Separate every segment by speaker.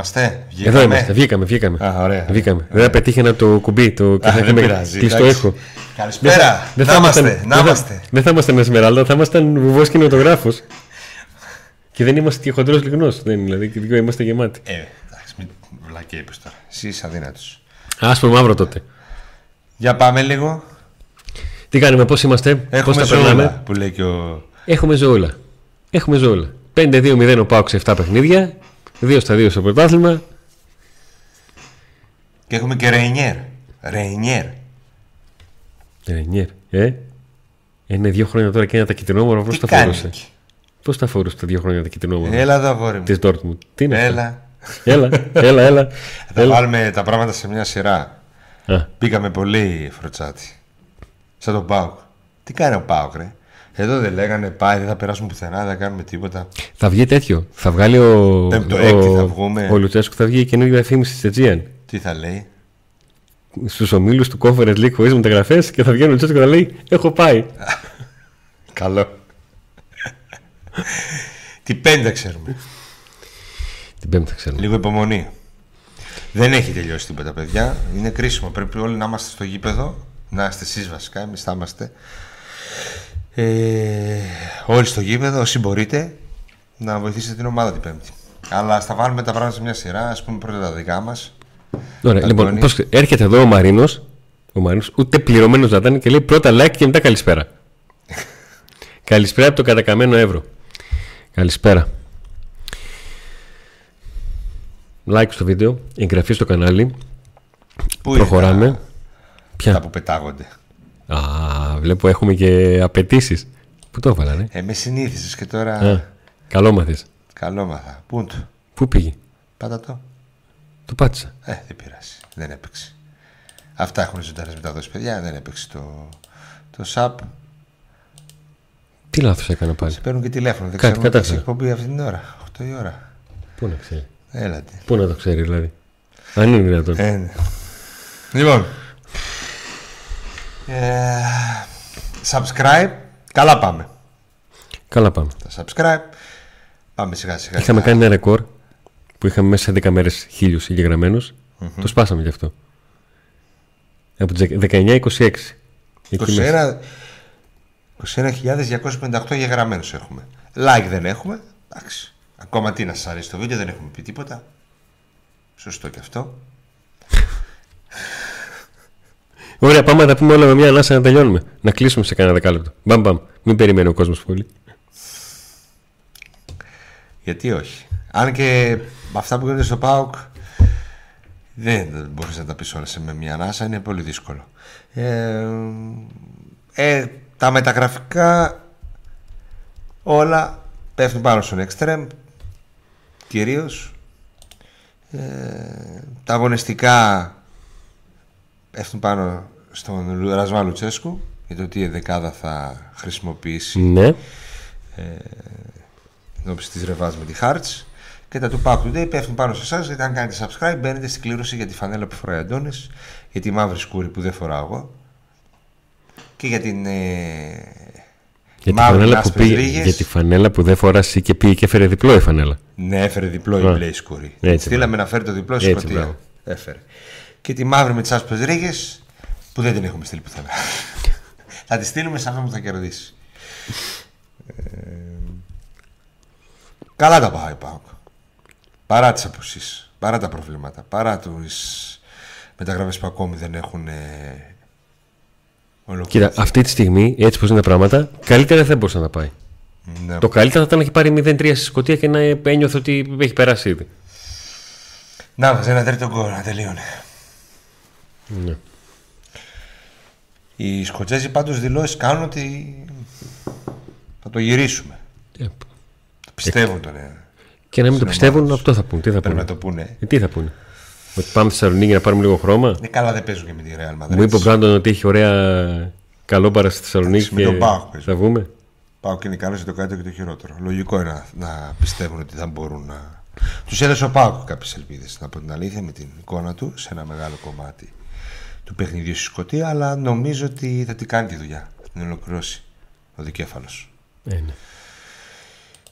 Speaker 1: Εδώ είμαστε;
Speaker 2: Εδώ είμαστε. Βγήκαμε, βγήκαμε.
Speaker 1: Α, ωραία.
Speaker 2: Βγήκαμε. Δεν πετύχαινα το κουμπί. Το
Speaker 1: Α, δεν πειράζει,
Speaker 2: κλειστό
Speaker 1: εντάξει.
Speaker 2: έχω.
Speaker 1: Καλησπέρα.
Speaker 2: Δεν
Speaker 1: να
Speaker 2: θα
Speaker 1: είμαστε.
Speaker 2: ήμασταν-
Speaker 1: Να
Speaker 2: δεν θα-
Speaker 1: είμαστε.
Speaker 2: Δεν θα ήμασταν Εσμεράλδα, θα ήμασταν βουβός κινηματογράφος. Και δεν είμαστε και χοντρός λιγνός. Δηλαδή, και δύο είμαστε γεμάτοι.
Speaker 1: Ε, εντάξει, μην βλακέ είπες τώρα. Εσύ είσαι αδύνατος.
Speaker 2: Άσπρο μαύρο τότε.
Speaker 1: Για πάμε λίγο.
Speaker 2: Τι κάνουμε, πώς είμαστε, πώς
Speaker 1: Έχουμε
Speaker 2: τα
Speaker 1: ζώουλα
Speaker 2: περνάμε;
Speaker 1: που λέει και ο...
Speaker 2: Έχουμε ζωούλα. Έχουμε ζωούλα. 5-2-0 ο Πάουξ σε 7 παιχνίδια. 2 στα 2 στο πρωτάθλημα.
Speaker 1: Και έχουμε και Ρεϊνιέρ. Ρεϊνιέρ.
Speaker 2: Ρενιέρ. Ε, είναι δύο χρόνια τώρα και ένα τα κοιτρινόμορα. Πώς
Speaker 1: Τι
Speaker 2: τα
Speaker 1: κάνει
Speaker 2: φορούσε;
Speaker 1: εκεί;
Speaker 2: Πώς τα φορούσε τα δύο χρόνια τα κοιτρινόμορα
Speaker 1: Έλα εδώ αγόρι μου.
Speaker 2: της Dortmund. Τι είναι αυτό;
Speaker 1: Έλα.
Speaker 2: Έλα, έλα, έλα.
Speaker 1: Θα
Speaker 2: έλα.
Speaker 1: βάλουμε τα πράγματα σε μια σειρά.
Speaker 2: Α,
Speaker 1: Πήγαμε πολύ φροτσάτι. Σαν τον Πάουκ. Τι κάνει ο Πάουκ, ρε; Εδώ δεν λέγανε πάει, δεν θα περάσουμε πουθενά, δεν θα κάνουμε τίποτα.
Speaker 2: θα βγει τέτοιο. Θα βγάλει ο.
Speaker 1: Πέμπτο,
Speaker 2: ο,
Speaker 1: έκτη θα βγούμε.
Speaker 2: ο Λουτσέσκου θα βγει η καινούργια διαφήμιση τη Aegean.
Speaker 1: Τι θα λέει;
Speaker 2: Στους ομίλους του Conference League χωρίς μεταγραφές και θα βγαίνει ο Λουτσέσκου και θα λέει Έχω πάει.
Speaker 1: Καλό. Τι πέντε ξέρουμε.
Speaker 2: Την Πέμπτη θα ξέρουμε.
Speaker 1: Λίγο υπομονή. Δεν έχει τελειώσει τίποτα, παιδιά. Είναι κρίσιμο. Πρέπει όλοι να είμαστε στο γήπεδο. Να είστε εσείς βασικά. Εμείς θα είμαστε. Ε, όλοι στο γήπεδο, όσοι μπορείτε, να βοηθήσετε την ομάδα την Πέμπτη. Αλλά θα βάλουμε τα πράγματα σε μια σειρά. Α πούμε πρώτα τα δικά μας.
Speaker 2: Ωραία, λοιπόν,
Speaker 1: Αντώνη.
Speaker 2: πώς, έρχεται εδώ ο Μαρίνος, ο Μαρίνος, ούτε πληρωμένος να ήταν και λέει πρώτα like και μετά καλησπέρα. καλησπέρα από το κατακαμένο ευρώ. Καλησπέρα. Like στο βίντεο, εγγραφή στο κανάλι.
Speaker 1: Πού
Speaker 2: Προχωράμε.
Speaker 1: είναι τα,
Speaker 2: Ποια;
Speaker 1: τα που πετάγονται;
Speaker 2: Α, βλέπω έχουμε και απαιτήσεις. Πού το έβαλα, ναι.
Speaker 1: Ε, με συνήθισες και τώρα.
Speaker 2: Α, καλό μάθες.
Speaker 1: Καλό μάθα. Πού είναι το.
Speaker 2: Πού πήγε;
Speaker 1: Πάτα το.
Speaker 2: Το πάτησα.
Speaker 1: Ε, δεν πειράζει. Δεν έπαιξε. Αυτά έχουν ζωντανές μεταδόσεις, παιδιά. Δεν έπαιξε το, το ΣΑΠ.
Speaker 2: Τι λάθος έκανα πάλι;
Speaker 1: Σε παίρνουν και τηλέφωνο. Δεν
Speaker 2: Κάτι
Speaker 1: ξέρουν ότι
Speaker 2: κατάφερα.
Speaker 1: έχεις εκπομπή αυτή την ώρα. 8 η ώρα.
Speaker 2: Πού να ξέρει;
Speaker 1: Έλατε.
Speaker 2: Πού να το ξέρει δηλαδή; Αν είναι δυνατόν.
Speaker 1: Ε, ναι. Λοιπόν. Ε, subscribe. Καλά πάμε.
Speaker 2: Καλά πάμε.
Speaker 1: Τα subscribe. Πάμε σιγά σιγά.
Speaker 2: Είχαμε
Speaker 1: σιγά.
Speaker 2: κάνει ένα ρεκόρ που είχαμε μέσα σε 11 μέρες χίλιους εγγεγραμμένους. Το σπάσαμε γι' αυτό. Από τις 19-26. Εκεί μέσα.
Speaker 1: 21 21.258 γεγραμμένους έχουμε. Like δεν έχουμε. Εντάξει. Ακόμα τι να σας αρέσει το βίντεο, δεν έχουμε πει τίποτα. Σωστό και αυτό.
Speaker 2: Ωραία, πάμε να τα πούμε όλα με μια ανάσα να τελειώνουμε. Να κλείσουμε σε κανένα δεκάλεπτο. Μπαμ, μπαμ. Μην περιμένει ο κόσμος πολύ.
Speaker 1: Γιατί όχι. Αν και με αυτά που γίνονται στο ΠΑΟΚ δεν μπορείς να τα πεις όλα σε με μια ανάσα, είναι πολύ δύσκολο. Ε, ε, τα μεταγραφικά όλα πέφτουν πάνω στον εξτρέμ κυρίως. Ε, τα αγωνιστικά πέφτουν πάνω στον Ρασβά Λουτσέσκου για το τι δεκάδα θα χρησιμοποιήσει
Speaker 2: Ναι.
Speaker 1: ενώπιση της ρεβάς με τη Hearts και τα του Pack Today πέφτουν πάνω σε εσάς γιατί αν κάνετε subscribe μπαίνετε στην κλήρωση για τη φανέλα που φοράει ο Αντώνης για τη μαύρη σκούρη που δεν φοράω εγώ και για την ε,
Speaker 2: Για τη,
Speaker 1: μαύρη
Speaker 2: φανέλα που
Speaker 1: άσπρες
Speaker 2: πήγε,
Speaker 1: ρίγες.
Speaker 2: για τη φανέλα που δεν φοράσει και πήγε και έφερε διπλό η φανέλα.
Speaker 1: Ναι, έφερε διπλό η
Speaker 2: Α,
Speaker 1: μπλε η σκούρη.
Speaker 2: έτσι,
Speaker 1: Στείλαμε να φέρει το διπλό στη
Speaker 2: Έτσι,
Speaker 1: Σκωτία.
Speaker 2: μπράβο.
Speaker 1: Έφερε. Και τη μαύρη με τις άσπρες ρίγες που δεν την έχουμε στείλει πουθενά. θα τη στείλουμε σε αυτόν που θα κερδίσει. Ε, καλά τα πάει ο Πάοκ. Παρά τις αποσύσει, παρά τα προβλήματα, παρά τις μεταγραφές που ακόμη δεν έχουν ε, ολοκληρωθεί.
Speaker 2: Κοίτα, αυτή τη στιγμή, έτσι πώ είναι τα πράγματα, καλύτερα δεν μπορούσε να πάει.
Speaker 1: Ναι.
Speaker 2: Το καλύτερο θα ήταν να έχει πάρει 0-3 στη Σκωτία και να ένιωθε ότι έχει περάσει ήδη.
Speaker 1: Να βάζει ένα τρίτο γκολ να τελείωνε.
Speaker 2: Ναι.
Speaker 1: Οι Σκοτσέζοι πάντως δηλώσεις κάνουν ότι θα το γυρίσουμε.
Speaker 2: Ε,
Speaker 1: Το πιστεύουν τον ε.
Speaker 2: Και να μην το
Speaker 1: Στην
Speaker 2: πιστεύουν,
Speaker 1: ομάδα
Speaker 2: αυτό θα πούν. Τι θα
Speaker 1: Πρέπει
Speaker 2: πούνε;
Speaker 1: να το πούνε.
Speaker 2: Ε, τι θα πούνε; Ότι πάμε στη Θεσσαλονίκη να πάρουμε λίγο χρώμα;
Speaker 1: Είναι καλά δεν παίζουν και με τη Real Madrid.
Speaker 2: Μου είπε ο Μπράντον ότι έχει ωραία καλόμπαρα στη Θεσσαλονίκη
Speaker 1: Εντάξει, με τον
Speaker 2: και
Speaker 1: Πάοκ παίζει.
Speaker 2: θα βγούμε.
Speaker 1: Πάω και είναι καλό για το καλύτερο και το χειρότερο. Λογικό είναι να, να πιστεύουν ότι θα μπορούν να. Τους έδωσε ο Πάοκ κάποιες ελπίδες, να πω την αλήθεια, με την εικόνα του σε ένα μεγάλο κομμάτι του παιχνιδιού στη Σκωτία. Αλλά νομίζω ότι θα την κάνει τη δουλειά. Θα την ολοκληρώσει ο δικέφαλος.
Speaker 2: Ε, ναι.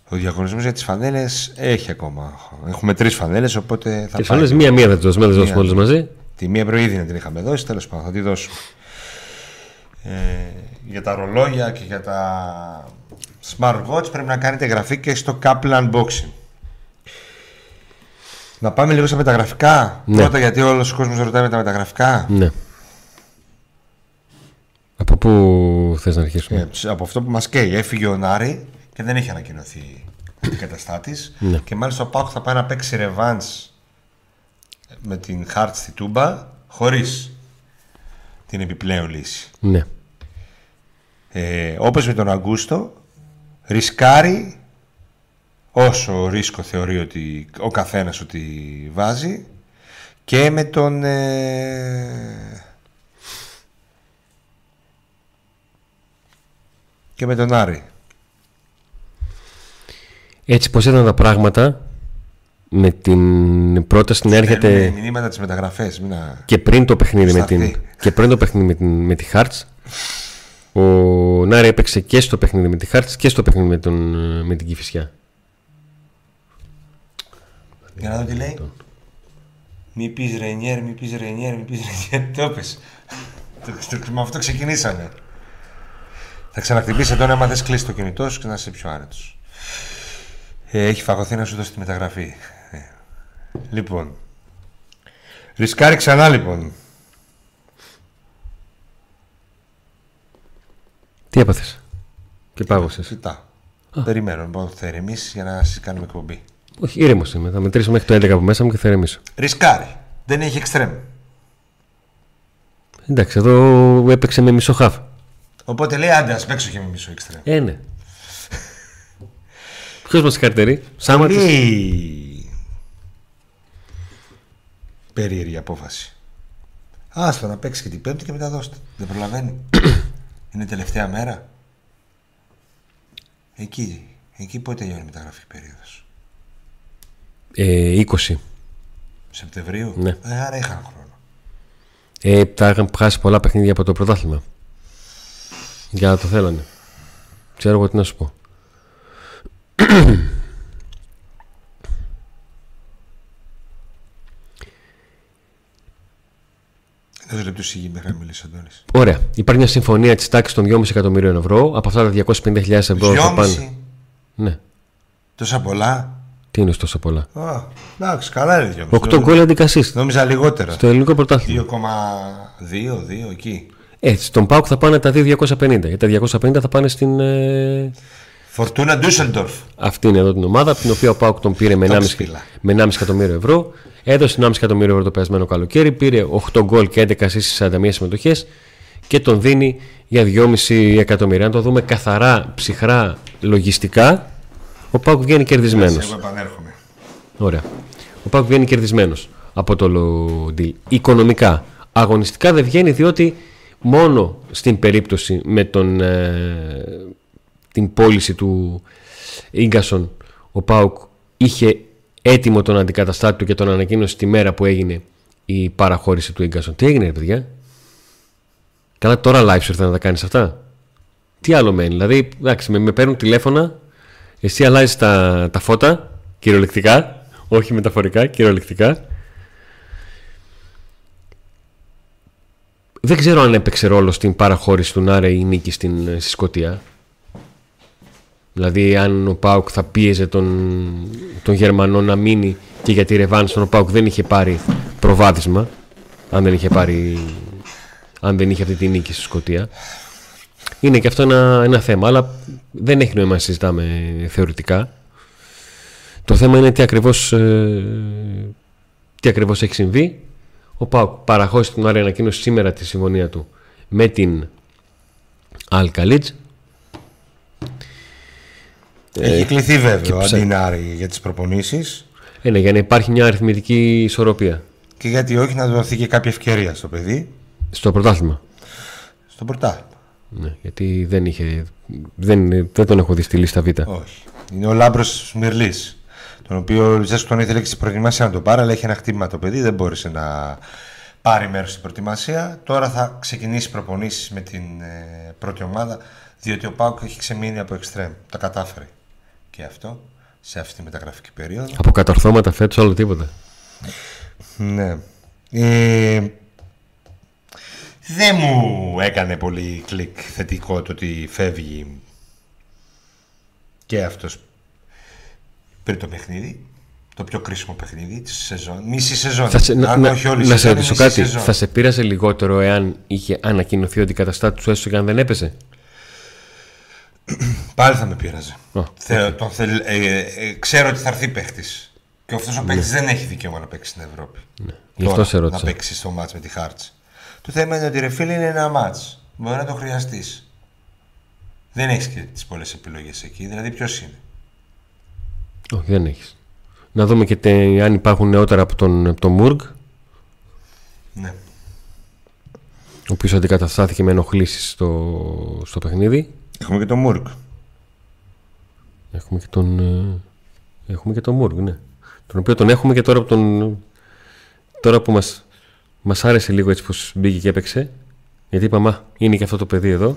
Speaker 1: Ο διαγωνισμός για τις φανέλες έχει ακόμα. Έχουμε τρεις φανέλες, οπότε θα
Speaker 2: Τι
Speaker 1: πάει.
Speaker 2: φανέλες μία-μία θα τις δώσουμε, δεν τις δώσουμε
Speaker 1: Μία.
Speaker 2: όλες μαζί.
Speaker 1: Τη μία προείδη να την είχαμε δώσει, τέλος πάντων θα τη δώσουμε. Ε, για τα ρολόγια και για τα smartwatch πρέπει να κάνετε εγγραφή και στο Kaplan Unboxing. Να πάμε λίγο στα μεταγραφικά.
Speaker 2: Ναι.
Speaker 1: Πρώτα γιατί όλος ο κόσμος ρωτάει με τα μεταγραφικά.
Speaker 2: Ναι. Από πού θες να αρχίσουμε.
Speaker 1: Ε, ψ- από αυτό που μας καίει. Έφυγε ο Νάρη και δεν έχει ανακοινωθεί αντικαταστάτης.
Speaker 2: Ναι.
Speaker 1: Και μάλιστα ο Πάκου θα πάει να παίξει ρεβάνς με την Χάρτ στη Τούμπα χωρίς την επιπλέον λύση.
Speaker 2: Ναι.
Speaker 1: Ε, όπως με τον Αγκούστο, ρισκάρει όσο ρίσκο θεωρεί ότι ο καθένας ότι βάζει και με τον ε, και με τον Άρη.
Speaker 2: Έτσι πως ήταν τα πράγματα με την πρόταση να έρχεται
Speaker 1: Στέλνουμε μηνύματα τις μεταγραφές. Μην να...
Speaker 2: και πριν το παιχνίδι με την,
Speaker 1: Σταθεί.
Speaker 2: και πριν το παιχνίδι με, την, με τη Hearts ο Νάρη έπαιξε και στο παιχνίδι με τη Hearts και στο παιχνίδι με, τον, με την Κηφισιά.
Speaker 1: Για να δω τι λέει. Μη πεις Ρενιέρ, μη πεις Ρενιέρ, μη πεις Ρενιέρ. Το πες. Το- το- Με αυτό ξεκινήσαμε. Θα ξαναχτυπήσει τώρα άμα δεν κλείσει το κινητό σου και να είσαι πιο άνετος. Ε, έχει φαγωθεί να σου δώσει τη μεταγραφή. Ε. Λοιπόν. Ρισκάρει ξανά λοιπόν.
Speaker 2: Τι έπαθες; Και πάγωσες;
Speaker 1: Κοιτά. Περιμένω λοιπόν θα ηρεμήσει για να σας κάνουμε εκπομπή.
Speaker 2: Όχι, ήρεμος είμαι. Θα μετρήσω μέχρι το 11 από μέσα μου και θα ηρεμήσω.
Speaker 1: Ρισκάρει. Δεν έχει εξτρέμ.
Speaker 2: Εντάξει, εδώ έπαιξε με μισό χαφ.
Speaker 1: Οπότε λέει άντε ας παίξω και με μισό εξτρέμ.
Speaker 2: Ε, ναι. Ποιος μας καρτερεί, Σάμα της;
Speaker 1: Πολύ περίεργη απόφαση. Άστο να παίξει και την Πέμπτη και μετά δώστε. Δεν προλαβαίνει. Είναι τελευταία μέρα. Εκεί, εκεί πότε τελειώνει η μεταγραφική περίοδος;
Speaker 2: Ε, 20.
Speaker 1: Σεπτεμβρίου;
Speaker 2: Ναι.
Speaker 1: Ε, άρα είχαν χρόνο.
Speaker 2: Ε, τα είχαν χάσει πολλά παιχνίδια από το πρωτάθλημα. Για να το θέλανε. Ξέρω εγώ τι να σου πω.
Speaker 1: Ένα λεπτό σιγή μέχρι να μιλήσεις ο Αντώνης.
Speaker 2: Ωραία. Υπάρχει μια συμφωνία της τάξης των 2,5 εκατομμυρίων ευρώ. Από αυτά τα 250.000 ευρώ θα πάνε.
Speaker 1: Δυόμιση.
Speaker 2: Ναι.
Speaker 1: Τόσα πολλά;
Speaker 2: Τι είναι τόσο πολλά;
Speaker 1: Α, εντάξει, καλά είναι δυόμιση.
Speaker 2: 8 γκολ αντικασίστ.
Speaker 1: Νόμιζα λιγότερα.
Speaker 2: Στο ελληνικό πρωτάθλημα.
Speaker 1: 2,2, 2 εκεί.
Speaker 2: Ε, στον Πάουκ θα πάνε τα 250. Γιατί τα 250 θα πάνε στην. Ε...
Speaker 1: Φορτούνα Ντούσελντορφ.
Speaker 2: Αυτή είναι εδώ την ομάδα, από την οποία ο Πάουκ τον πήρε με 1,5
Speaker 1: σπήλα.
Speaker 2: με 1,5 εκατομμύριο ευρώ. Έδωσε 1,5 εκατομμύριο ευρώ το περασμένο καλοκαίρι. Πήρε 8 γκολ και 11 ασίσεις σε 41 συμμετοχές και τον δίνει για 2,5 εκατομμύρια. Αν το δούμε καθαρά, ψυχρά, λογιστικά, ο Πάουκ βγαίνει κερδισμένος.
Speaker 1: Εγώ επανέρχομαι.
Speaker 2: Ωραία. Ο Πάουκ βγαίνει κερδισμένος από το lo- deal. Οικονομικά. Αγωνιστικά δεν βγαίνει διότι μόνο στην περίπτωση με τον, ε, την πώληση του Ίγκασον ο Πάουκ είχε έτοιμο τον αντικαταστάτη του και τον ανακοίνωσε τη μέρα που έγινε η παραχώρηση του Ίγκασον. Τι έγινε, ρε παιδιά; Καλά, τώρα live σου ήρθε να τα κάνεις αυτά. Τι άλλο μένει. Δηλαδή, εντάξει, με, με παίρνουν τηλέφωνα, εσύ αλλάζεις τα, τα φώτα, κυριολεκτικά, όχι μεταφορικά, κυριολεκτικά. Δεν ξέρω αν έπαιξε ρόλο στην παραχώρηση του Νάρε η νίκη στην, στη Σκωτία. Δηλαδή, αν ο Πάουκ θα πίεζε τον, τον Γερμανό να μείνει και για τη Ρεβάνς, ο Πάουκ δεν είχε πάρει προβάδισμα. Αν δεν είχε πάρει. Αν δεν είχε αυτή τη νίκη στη Σκωτία. Είναι και αυτό ένα, ένα θέμα, αλλά δεν έχει νόημα να συζητάμε θεωρητικά. Το θέμα είναι τι ακριβώς, ε, τι ακριβώς έχει συμβεί. Ο Πάουκ παραχώρησε την Άρη ανακοίνωση σήμερα τη συμφωνία του με την Αλκαλίτς.
Speaker 1: Έχει κληθεί βέβαια ο
Speaker 2: ψα-
Speaker 1: Αντινάρη για τις προπονήσεις
Speaker 2: Ε, ναι, για να υπάρχει μια αριθμητική ισορροπία
Speaker 1: και γιατί όχι να δοθεί και κάποια ευκαιρία στο παιδί
Speaker 2: στο πρωτάθλημα.
Speaker 1: στο πρωτάθλημα.
Speaker 2: Ναι, γιατί δεν, είχε, δεν, δεν τον έχω δει στη λίστα Β.
Speaker 1: Όχι. Είναι ο Λάμπρος Σμυρλής τον οποίο ο Λουτσέσκου τον ήθελε και στην προετοιμασία να τον πάρει αλλά έχει ένα χτύπημα το παιδί δεν μπόρεσε να πάρει μέρος στην προετοιμασία τώρα θα ξεκινήσει προπονήσεις με την ε, πρώτη ομάδα διότι ο Πάουκ έχει ξεμείνει από εξτρέμ τα κατάφερε και αυτό σε αυτή τη μεταγραφική περίοδο.
Speaker 2: Από καταρθώματα φέτος άλλο τίποτα.
Speaker 1: Ναι. Ε, δεν μου έκανε πολύ κλικ θετικό το ότι φεύγει και αυτός πριν το παιχνίδι. Το πιο κρίσιμο παιχνίδι της σεζόν. Μισή σεζόν.
Speaker 2: Θα σε, να,
Speaker 1: Αν
Speaker 2: να,
Speaker 1: όχι όλη η
Speaker 2: να σε
Speaker 1: σεζόν,
Speaker 2: ρωτήσω
Speaker 1: μισή
Speaker 2: κάτι.
Speaker 1: σεζόν.
Speaker 2: Θα σε πείρασε λιγότερο εάν είχε ανακοινωθεί ότι η καταστάτη σου έστω και αν δεν έπεσε;
Speaker 1: Πάλι θα με πείραζε.
Speaker 2: Α,
Speaker 1: Θε- τον θέλ- ε, ε, ξέρω ότι θα έρθει παίχτης. Και αυτός ο παίχτης δεν έχει δικαίωμα να παίξει στην Ευρώπη.
Speaker 2: Ναι. Γι' αυτό σε
Speaker 1: Να
Speaker 2: ρώτησα.
Speaker 1: παίξει στο μάτς με τη Χάρτς. Το θέμα είναι ότι ρε φίλε είναι ένα μάτς. Μπορεί να το χρειαστείς. Δεν έχεις και τις πολλές επιλογές εκεί. Δηλαδή ποιος είναι;
Speaker 2: Όχι, δεν έχεις. Να δούμε και τε, αν υπάρχουν νεότερα από τον, από τον Μουργκ,
Speaker 1: Ναι.
Speaker 2: ο οποίος αντικαταστάθηκε με ενοχλήσεις στο, στο παιχνίδι.
Speaker 1: Έχουμε και τον Μούρκ.
Speaker 2: Έχουμε και τον. ε, Έχουμε και τον Μουργκ, ναι. Τον οποίο τον έχουμε και τώρα που τον. Τώρα που μας, μας άρεσε λίγο έτσι πως μπήκε και έπαιξε. Γιατί είπαμε, «Α, είναι και αυτό το παιδί εδώ.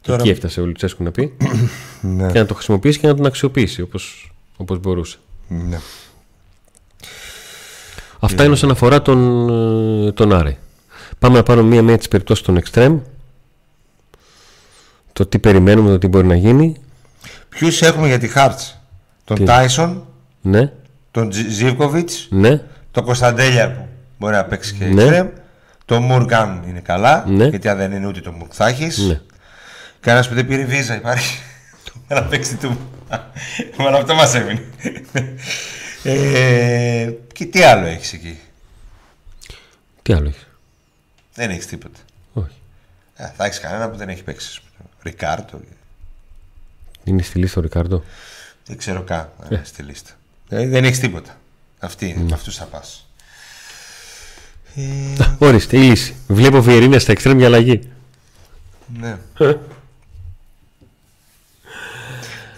Speaker 1: Τώρα-
Speaker 2: Εκεί έφτασε ο Λουτσέσκου να πει.
Speaker 1: Ναι.
Speaker 2: και να το χρησιμοποιήσει και να τον αξιοποιήσει όπως, όπως μπορούσε.
Speaker 1: ναι.
Speaker 2: Αυτά είναι όσον αφορά τον, ε, τον Άρη. Πάμε να πάρουμε μία μία τις περιπτώσεις των Extreme. Το τι περιμένουμε, το τι μπορεί να γίνει.
Speaker 1: Ποιους έχουμε για τη Χάρτς; Τον
Speaker 2: Τι;
Speaker 1: Τάισον,
Speaker 2: Ναι,
Speaker 1: τον Ζίβκοβιτς,
Speaker 2: ναι,
Speaker 1: τον Κωνσταντέλια που μπορεί να παίξει και
Speaker 2: Ναι.
Speaker 1: εξτρέμ. Το Μουργκάν είναι καλά.
Speaker 2: Ναι.
Speaker 1: Γιατί αν δεν είναι ούτε το Μουρκ θα έχεις.
Speaker 2: ναι.
Speaker 1: Κανένας που δεν πήρε βίζα υπάρχει. Να παίξει του. Μόνο αυτό μας έμεινε. ε, και τι άλλο έχεις εκεί;
Speaker 2: Τι άλλο έχεις;
Speaker 1: Δεν έχεις τίποτα.
Speaker 2: Όχι.
Speaker 1: Ε, θα έχεις κανένα που δεν έχει παίξει. ας πούμε. Ρικάρτο.
Speaker 2: Είναι στη λίστα ο Ρικάρντο;
Speaker 1: Δεν ξέρω καν αν είναι στη λίστα. Ε, δεν έχεις τίποτα. Αυτή είναι. Με αυτούς θα πας. Ε,
Speaker 2: Ορίστε, η λύση. Βλέπω Βιερίνια στα Extreme για αλλαγή.
Speaker 1: ναι.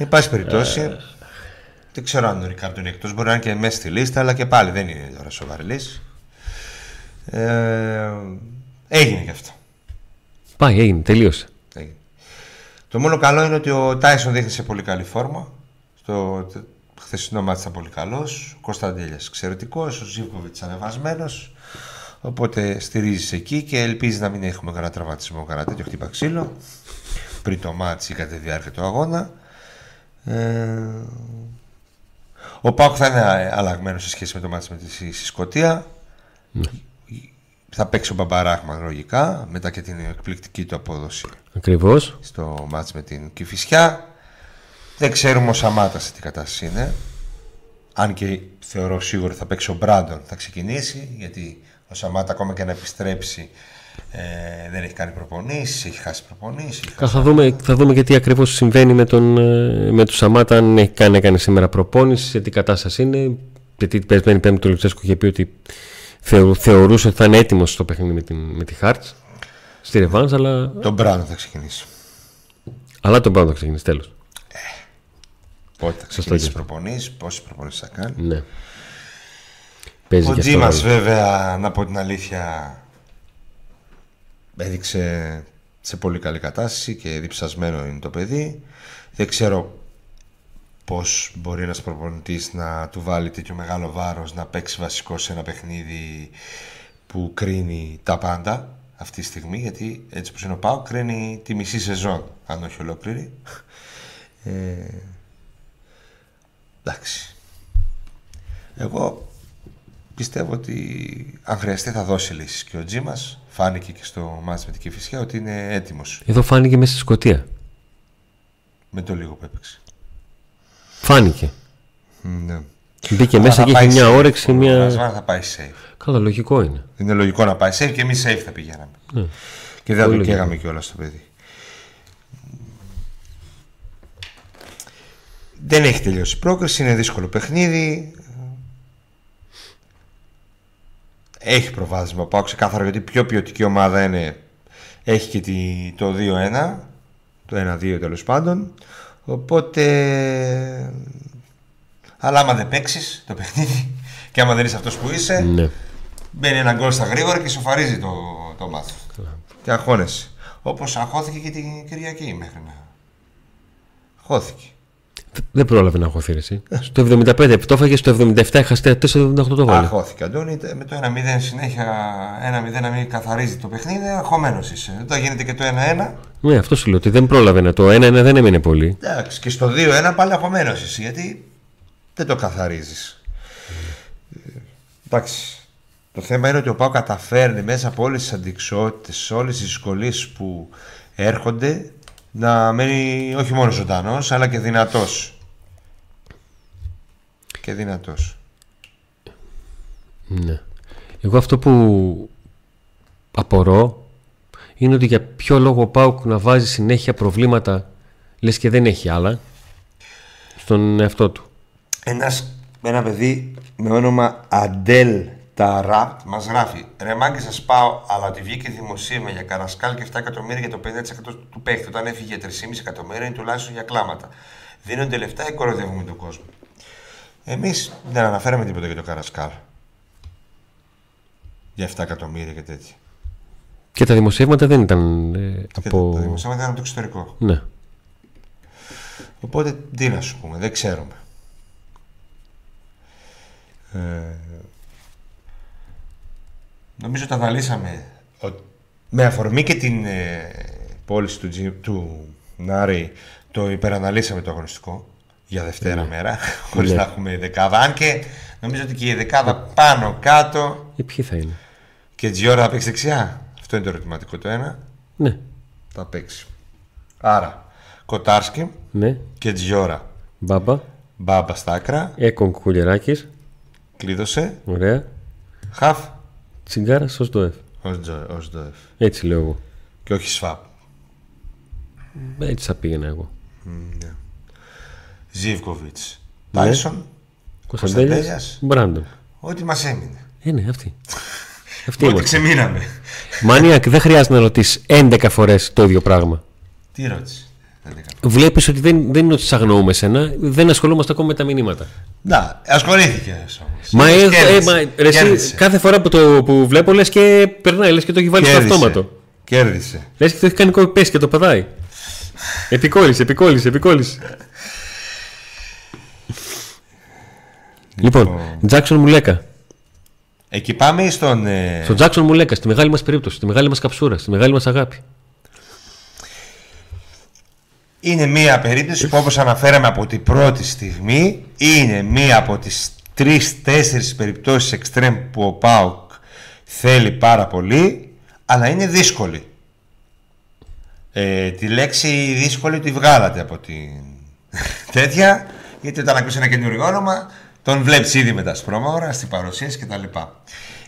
Speaker 1: Εν πάση περιπτώσει, δεν ξέρω αν ο Ρικάρντο είναι εκτός. Μπορεί να είναι και μέσα στη λίστα, αλλά και πάλι δεν είναι τώρα σοβαρή λύση. Ε, έγινε και αυτό.
Speaker 2: Πάει, έγινε, τελείωσε.
Speaker 1: Έγινε. Το μόνο καλό είναι ότι ο Τάισον δείχνει σε πολύ καλή φόρμα. Στο τε- χθεσινό μάτι ήταν πολύ καλός. Ο Κωνσταντέλιας εξαιρετικός. Ο Ζήβκοβιτ ανεβασμένος. Οπότε στηρίζεις εκεί και ελπίζεις να μην έχουμε κανένα τραυματισμό, κανένα τέτοιο χτύπα ξύλο. Πριν το μάτι ή κατά τη διάρκεια του αγώνα. Ε, ο Πάουκ θα είναι αλλαγμένος σε σχέση με το μάτι με τη στη Σκωτία. Θα παίξει ο Μπαμπαράχμαν λογικά μετά και την εκπληκτική του απόδοση
Speaker 2: Ακριβώς.
Speaker 1: στο μάτς με την Κηφισιά. Δεν ξέρουμε ο Σαμάτα σε τι κατάσταση είναι. Αν και θεωρώ σίγουρο θα παίξει ο Μπράντον, θα ξεκινήσει. Γιατί ο Σαμάτα ακόμα και να επιστρέψει ε, δεν έχει κάνει προπονήσεις, έχει χάσει προπονήσεις. έχει
Speaker 2: Κα-
Speaker 1: χάσει-
Speaker 2: Θα δούμε, θα δούμε και τι ακριβώς συμβαίνει με τον, ε, με τον Σαμάτα, αν έχει κάνει, έκανε σήμερα προπόνηση, σε τι κατάσταση είναι. Γιατί την περασμένη πέμπτη του Λουτσέσκου είχε πει ότι θεω- θεωρούσε ότι θα είναι έτοιμος στο παιχνίδι με, την, με τη Χάρτς, στη Ρεβάνς, αλλά,
Speaker 1: Τον Μπράντον θα ξεκινήσει.
Speaker 2: αλλά τον πάνω θα ξεκινήσει τέλος.
Speaker 1: Πότε θα
Speaker 2: Σωστό
Speaker 1: ξεκινήσει
Speaker 2: και
Speaker 1: προπονήσεις, πόσες προπονήσεις θα κάνει.
Speaker 2: Ναι. Παίζει
Speaker 1: Ο
Speaker 2: και αυτό
Speaker 1: Τζίμας
Speaker 2: ρόλο.
Speaker 1: βέβαια, να πω την αλήθεια, έδειξε σε πολύ καλή κατάσταση και διψασμένο είναι το παιδί. Δεν ξέρω πώς μπορεί ένας προπονητής να του βάλει τέτοιο μεγάλο βάρος να παίξει βασικό σε ένα παιχνίδι που κρίνει τα πάντα αυτή τη στιγμή γιατί έτσι όπως είναι ο Πάο κρίνει τη μισή σεζόν αν όχι ολόκληρη. Ε, εντάξει. Εγώ πιστεύω ότι αν χρειαστεί θα δώσει λύσεις και ο Τζίμας φάνηκε και στο μάτς με την Κηφισιά ότι είναι έτοιμος
Speaker 2: Εδώ φάνηκε μέσα στη Σκωτία.
Speaker 1: με το λίγο που έπαιξε
Speaker 2: Φάνηκε.
Speaker 1: ναι.
Speaker 2: Μπήκε
Speaker 1: Αλλά
Speaker 2: μέσα
Speaker 1: θα
Speaker 2: και
Speaker 1: πάει
Speaker 2: είχε μια
Speaker 1: safe.
Speaker 2: όρεξη,
Speaker 1: Ο
Speaker 2: μια...
Speaker 1: Ρασβάν θα πάει safe.
Speaker 2: Καλά, λογικό είναι.
Speaker 1: Είναι λογικό να πάει safe και εμείς safe θα πηγαίναμε.
Speaker 2: Ναι.
Speaker 1: Και δεν θα
Speaker 2: Πολύ
Speaker 1: το
Speaker 2: λογικό.
Speaker 1: καίγαμε κιόλας στο παιδί. Δεν έχει τελειώσει η πρόκριση, είναι δύσκολο παιχνίδι. Έχει προβάδισμα πάω ξεκάθαρα γιατί πιο ποιοτική ομάδα είναι. Έχει και τη, το 2-1, το 1-2 τέλος πάντων. Οπότε. Αλλά άμα δεν παίξεις το παιχνίδι και άμα δεν είσαι αυτός που είσαι,
Speaker 2: Ναι.
Speaker 1: Μπαίνει ένα γκολ στα γρήγορα και σοφαρίζει το, το μάθημα. Και αγχώνεσαι. Όπως αγχώθηκε και την Κυριακή μέχρι να. Αγχώθηκε.
Speaker 2: Δεν πρόλαβε να αγχωθεί. εσύ. Στο 75, το έφαγε στο 77, έχασε 4-78 το βάλε.
Speaker 1: Αχώθηκε, Αντώνη, με το 1-0 συνέχεια 1-0 να μην καθαρίζει το παιχνίδι, αγχωμένος είσαι. Όταν γίνεται και το 1-1.
Speaker 2: Ναι, αυτό σου λέω ότι δεν πρόλαβε να το 1-1 δεν έμεινε πολύ.
Speaker 1: Εντάξει, και στο 2-1 πάλι αγχωμένος είσαι, γιατί δεν το καθαρίζεις. Εντάξει. Το θέμα είναι ότι ο Πάο καταφέρνει μέσα από όλες τις αντικσότητες, όλες τις δυσκολίες που έρχονται να μένει όχι μόνο ζωντανός, αλλά και δυνατός. Και δυνατός.
Speaker 2: Ναι. Εγώ αυτό που απορώ είναι ότι για ποιο λόγο ο Πάουκ να βάζει συνέχεια προβλήματα λες και δεν έχει άλλα στον εαυτό του.
Speaker 1: Ένας, ένα παιδί με όνομα Αντέλ Ταράπ μας γράφει Ρε μάγκε σας πάω, αλλά ότι βγήκε δημοσίευμα για Καρασκάλ και 7 εκατομμύρια για το 50% του παίχτη. Όταν έφυγε 3,5 εκατομμύρια είναι τουλάχιστον για κλάματα. Δίνονται λεφτά ή κοροϊδεύουμε τον κόσμο. Εμείς δεν αναφέραμε τίποτα για το Καρασκάλ. Για 7 εκατομμύρια και τέτοια.
Speaker 2: Και τα δημοσιεύματα δεν ήταν ε,
Speaker 1: Και
Speaker 2: από...
Speaker 1: Τα δημοσιεύματα ήταν από το εξωτερικό.
Speaker 2: Ναι.
Speaker 1: Οπότε τι να σου πούμε, δεν ξέρουμε. Ε, νομίζω τα αναλύσαμε ο- με αφορμή και την ε, πώληση του, Τζι- του Νάρη το υπεραναλύσαμε το αγωνιστικό για Δευτέρα μέρα χωρίς
Speaker 2: Ναι.
Speaker 1: να έχουμε δεκάδα αν και νομίζω ότι και η δεκάδα πάνω κάτω
Speaker 2: Ε, ποιοι θα είναι;
Speaker 1: και Τζιόρα θα παίξει δεξιά αυτό είναι το ερωτηματικό το ένα
Speaker 2: Ναι.
Speaker 1: θα παίξει άρα Κοτάρσκι
Speaker 2: Ναι.
Speaker 1: και Τζιόρα
Speaker 2: Μπάμπα.
Speaker 1: Μπάμπα στα άκρα
Speaker 2: Έκον Κουκουλιαράκης.
Speaker 1: κλείδωσε
Speaker 2: Ωραία.
Speaker 1: Χαφ
Speaker 2: Τσιγκάρα ως το F.
Speaker 1: ως Τζο- ως Ντοεφ
Speaker 2: Έτσι λέω εγώ.
Speaker 1: και όχι Σφάπ
Speaker 2: Έτσι θα πήγαινα εγώ.
Speaker 1: Ζίβκοβιτς
Speaker 2: Ναι.
Speaker 1: Τάισον
Speaker 2: Κωνσταντέλιας.
Speaker 1: Κωνσταντέλιας.
Speaker 2: Μπράντον.
Speaker 1: Ό,τι μας έμεινε
Speaker 2: Ε, ναι, αυτή. αυτή
Speaker 1: Ό,τι
Speaker 2: είμαστε.
Speaker 1: ξεμείναμε
Speaker 2: Μάνιακ, δεν χρειάζεται να ρωτήσεις 11 φορές το ίδιο πράγμα.
Speaker 1: Τι ρώτησε; Δεν έκανα.
Speaker 2: Βλέπεις ότι δεν, δεν είναι ότι σ' αγνοούμε σένα, δεν ασχολούμαστε ακόμα με τα μηνύματα.
Speaker 1: Να, ασχολήθηκε όμως
Speaker 2: Μα, ε,
Speaker 1: Κέρδισε.
Speaker 2: ε, μα ρε, εσύ,
Speaker 1: Κέρδισε.
Speaker 2: κάθε φορά που, το, που βλέπω λες και περνάει, λες και το έχει βάλει στο
Speaker 1: Κέρδισε.
Speaker 2: αυτόματο.
Speaker 1: Κέρδισε
Speaker 2: Λες και το έχει κάνει κοπέ και το πετάει. επικόλλησε, επικόλλησε, επικόλλησε. λοιπόν, Τζάξον Μουλέκα.
Speaker 1: Εκεί πάμε στον ε,
Speaker 2: Στον Τζάξον Μουλέκα, στη μεγάλη μας περίπτωση, στη μεγάλη μας καψούρα, στη μεγάλη μας αγάπη.
Speaker 1: Είναι μία περίπτωση που όπως αναφέραμε από την πρώτη στιγμή είναι μία από τις τρεις-τέσσερις περιπτώσεις εξτρέμ που ο ΠΑΟΚ θέλει πάρα πολύ αλλά είναι δύσκολη. Ε, τη λέξη δύσκολη τη βγάλατε από την τέτοια γιατί όταν ακούσει ένα καινούριο όνομα τον βλέπεις ήδη με τα σπρώμαυρα στην παρουσίαση κτλ.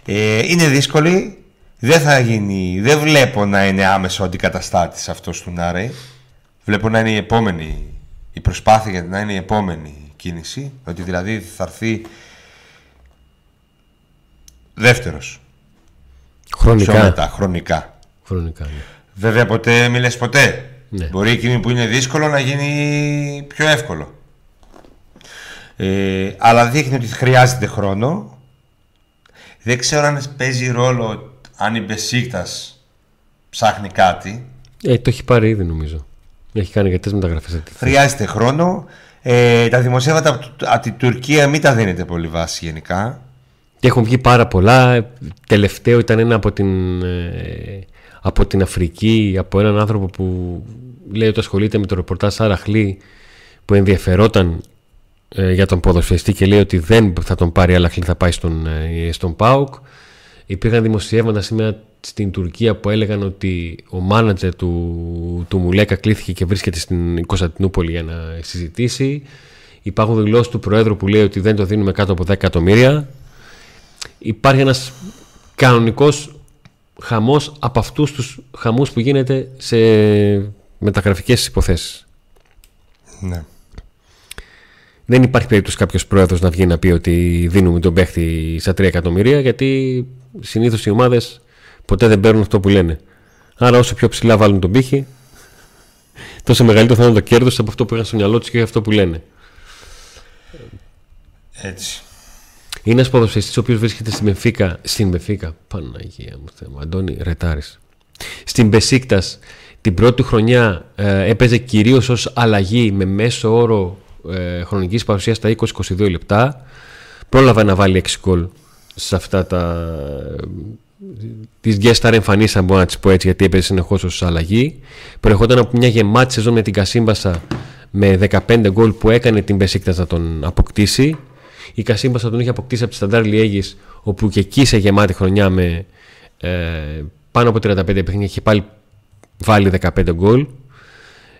Speaker 1: Ε, είναι δύσκολη δεν θα γίνει, δεν βλέπω να είναι άμεσο αντικαταστάτης αυτός του Νάρεϊ Βλέπω να είναι η επόμενη η προσπάθεια για να είναι η επόμενη κίνηση. Ότι δηλαδή θα έρθει δεύτερος. Πιο
Speaker 2: Χρονικά.
Speaker 1: μετά, χρονικά.
Speaker 2: Χρονικά, ναι.
Speaker 1: Βέβαια ποτέ μη λες ποτέ.
Speaker 2: Ναι.
Speaker 1: Μπορεί εκείνη που είναι δύσκολο να γίνει πιο εύκολο. Ε, αλλά δείχνει ότι χρειάζεται χρόνο. Δεν ξέρω αν παίζει ρόλο αν η Μπεσίκτας ψάχνει κάτι.
Speaker 2: Ε, το έχει πάρει ήδη νομίζω. Έχει κάνει αρκετέ μεταγραφές.
Speaker 1: Χρειάζεται χρόνο. Ε, τα δημοσίευματα από, το- από την Τουρκία μην τα δίνετε πολύ βάση γενικά.
Speaker 2: Και έχουν βγει πάρα πολλά. Τελευταίο ήταν ένα από την, ε, από την Αφρική, από έναν άνθρωπο που λέει ότι ασχολείται με το ρεπορτάζ Αραχλή που ενδιαφερόταν ε, για τον ποδοσφαιριστή και λέει ότι δεν θα τον πάρει αλλά θα πάει στον, ε, στον ΠΑΟΚ. Υπήρχαν δημοσιεύματα σήμερα στην Τουρκία που έλεγαν ότι ο μάνατζερ του, του Μουλέκα κλήθηκε και βρίσκεται στην Κωνσταντινούπολη για να συζητήσει. Υπάρχουν δηλώσεις του Προέδρου που λέει ότι δεν το δίνουμε κάτω από 10 εκατομμύρια. Υπάρχει ένας κανονικός χαμός από αυτούς τους χαμούς που γίνεται σε μεταγραφικές υποθέσεις.
Speaker 1: Ναι.
Speaker 2: Δεν υπάρχει περίπτωση κάποιος πρόεδρο να βγει να πει ότι δίνουμε τον παίχτη στα 3 εκατομμύρια, γιατί συνήθως οι ομάδες ποτέ δεν παίρνουν αυτό που λένε. Άρα, όσο πιο ψηλά βάλουν τον πύχη, τόσο μεγαλύτερο θα είναι το κέρδος από αυτό που είχαν στο μυαλό τους και αυτό που λένε.
Speaker 1: Έτσι.
Speaker 2: Είναι ένας ποδοσφαιριστής ο οποίος βρίσκεται στην Μπεφίκα. Στην Μπεφίκα. Παναγία μου, Θεέ μου. Αντώνη Ρετάρη. Στην Μπεσίκτας την πρώτη χρονιά ε, έπαιζε κυρίως ως αλλαγή με μέσο όρο ε, χρονικής παρουσίας στα 20-22 λεπτά. Πρόλαβε να βάλει 6 γκολ σε αυτά τα τη guest εμφανίσει, αν μπορώ να τις πω έτσι, γιατί έπαιζε συνεχώς ως αλλαγή. Προερχόταν από μια γεμάτη σεζόν με την Κασίμπασα με 15 γκολ που έκανε την Μπεσίκτα να τον αποκτήσει. Η Κασίμπασα τον είχε αποκτήσει από τη Σταντάρ Λιέγης, όπου και εκεί σε γεμάτη χρονιά με ε, πάνω από 35 παιχνίδια είχε πάλι βάλει 15 γκολ.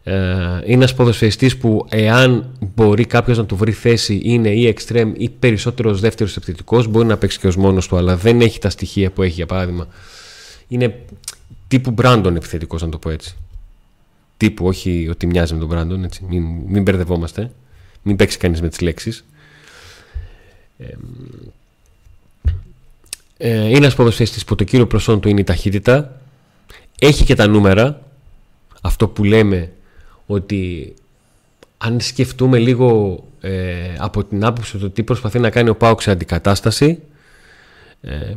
Speaker 2: Ε, είναι ένας ποδοσφαιριστής που εάν μπορεί κάποιος να του βρει θέση είναι ή εξτρέμ ή περισσότερος δεύτερος επιθετικός, μπορεί να παίξει και ως μόνος του, αλλά δεν έχει τα στοιχεία που έχει για παράδειγμα. Είναι τύπου Μπράντον επιθετικός, να το πω έτσι. Τύπου, όχι ότι μοιάζει με τον Μπράντον, έτσι. Μην, μην μπερδευόμαστε. Μην παίξει κανείς με τις λέξεις. Ε, ε, είναι ένας ποδοσφαιριστής που το κύριο προσόν του είναι η ταχύτητα. Έχει και τα νούμερα. Αυτό που λέμε ότι αν σκεφτούμε λίγο ε, από την άποψη του τι προσπαθεί να κάνει ο Πάοξ σε αντικατάσταση ε,